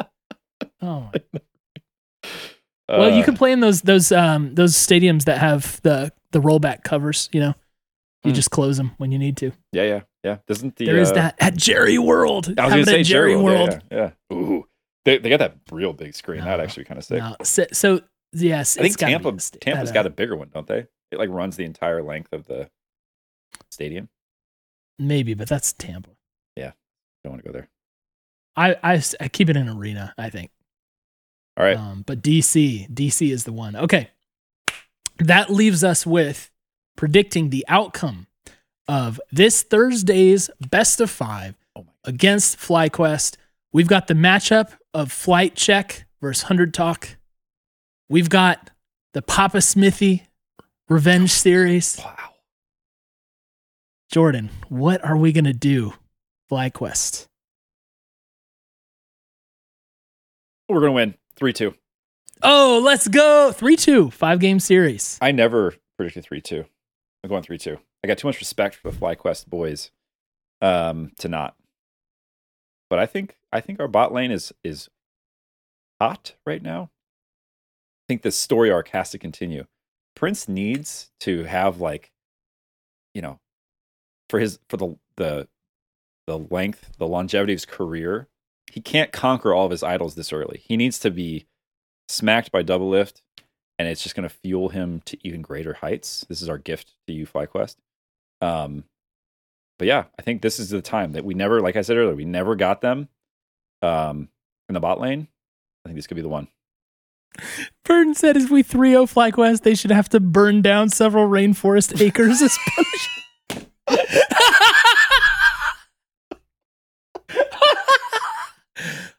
Oh my Well, you Uh, can play in those those um those stadiums that have the the rollback covers. You know, you Hmm. just close them when you need to. Yeah, yeah, yeah. Doesn't the There is uh, that at Jerry World. I was gonna say Jerry World. World. Yeah, yeah. Ooh, they they got that real big screen. That No, actually kind of sick. No, so, so yes, I think it's gotta be Tampa a sta- Tampa's got a bigger one, don't they? It like runs the entire length of the stadium. maybe, but that's Tampa. Yeah, don't want to go there. I I keep it in arena. I think. All right. Um, but DC, DC is the one. Okay. That leaves us with predicting the outcome of this Thursday's best of five Oh against FlyQuest. We've got the matchup of Flight Check versus 100 Talk. We've got the PapaSmithy Revenge Series. Wow. Jordan, what are we going to do, FlyQuest? We're gonna win three two. Oh, let's go. 3 2, five game series. I never predicted three two. I'm going three two. I got too much respect for the FlyQuest boys, um, to not. But I think I think our bot lane is is hot right now. I think the story arc has to continue. Prince needs to have like, you know, for his for the the the length, the longevity of his career. He can't conquer all of his idols this early. He needs to be smacked by Doublelift and it's just going to fuel him to even greater heights. This is our gift to you, FlyQuest. Um, but yeah, I think this is the time that we never, like I said earlier, we never got them um, in the bot lane. I think this could be the one. Burton said if we 3 0 FlyQuest, they should have to burn down several rainforest acres as punishment.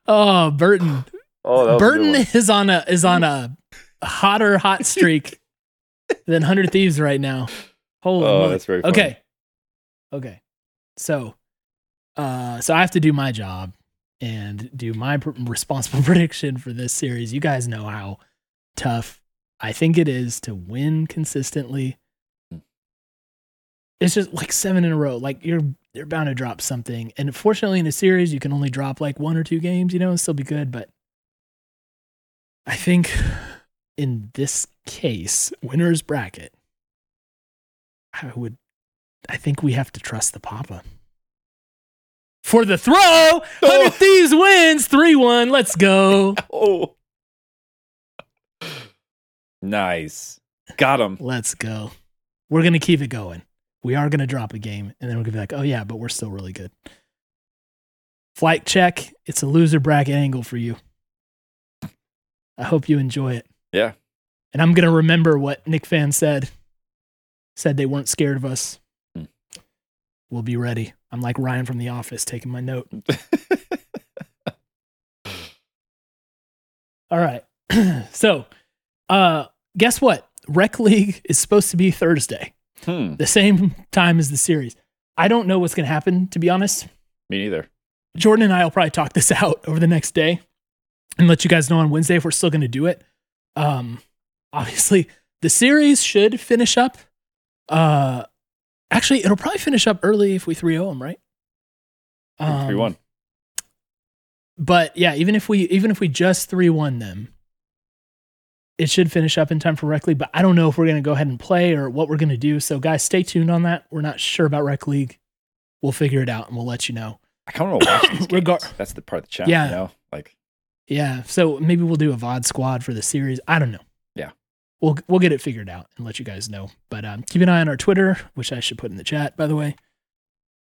oh, Burton. Oh, Burton is on a is on a hotter hot streak than Hundred Thieves right now. Holy Oh, moly. that's very funny. Okay. Okay. So uh so I have to do my job and do my pr- responsible prediction for this series. You guys know how tough I think it is to win consistently. It's just like seven in a row. Like you're you're bound to drop something. And fortunately in a series you can only drop like one or two games, you know, and still be good, but I think in this case, winner's bracket, I would, I think we have to trust the Papa. For the throw, 100 Thieves wins 3 1. Let's go. Oh, nice. Got him. Let's go. We're going to keep it going. We are going to drop a game, and then we're going to be like, oh, yeah, but we're still really good. Flight check. It's a loser bracket angle for you. I hope you enjoy it. Yeah. And I'm going to remember what Nick Fan said. Said they weren't scared of us. Hmm. We'll be ready. I'm like Ryan from The Office taking my note. All right. so, uh, guess what? Rec League is supposed to be Thursday, hmm. the same time as the series. I don't know what's going to happen, to be honest. Me neither. Jordan and I will probably talk this out over the next day and let you guys know on Wednesday if we're still going to do it. Um, obviously, the series should finish up. Uh, actually, it'll probably finish up early if we 3 0 them, right? Um, Three one. But yeah, even if we even if we just 3 1 them, it should finish up in time for Rec League. But I don't know if we're going to go ahead and play or what we're going to do. So, guys, stay tuned on that. We're not sure about Rec League. We'll figure it out and we'll let you know. I kind of want to watch these games. Regar- That's the part of the chat. Yeah. You know? Like, Yeah, so maybe we'll do a VOD squad for the series. I don't know. Yeah. We'll we'll get it figured out and let you guys know. But um, keep an eye on our Twitter, which I should put in the chat, by the way.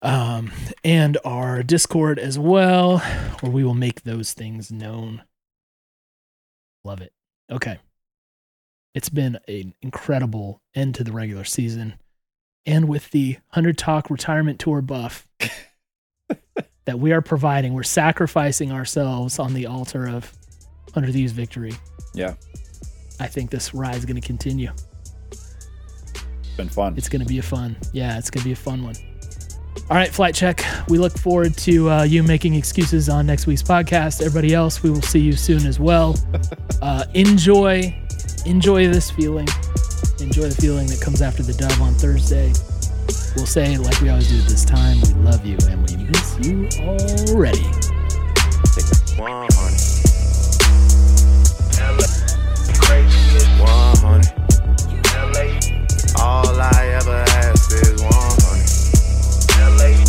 Um, and our Discord as well, where we will make those things known. Love it. Okay. It's been an incredible end to the regular season. And with the 100 Talk retirement tour buff that we are providing, we're sacrificing ourselves on the altar of Hundred Thieves victory. yeah, I think this ride is going to continue. it's been fun. It's going to be a fun. Yeah, it's going to be a fun one. All right, flight check. We look forward to uh, you making excuses on next week's podcast. Everybody else, we will see you soon as well. Uh, enjoy, enjoy this feeling. Enjoy the feeling that comes after the dub on Thursday. We'll say, like we always do this time, we love you and we miss you already. 100. 100. All I ever ask is 100.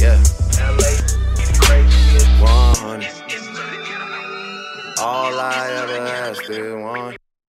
Yeah. 100. All I ever ask is 100.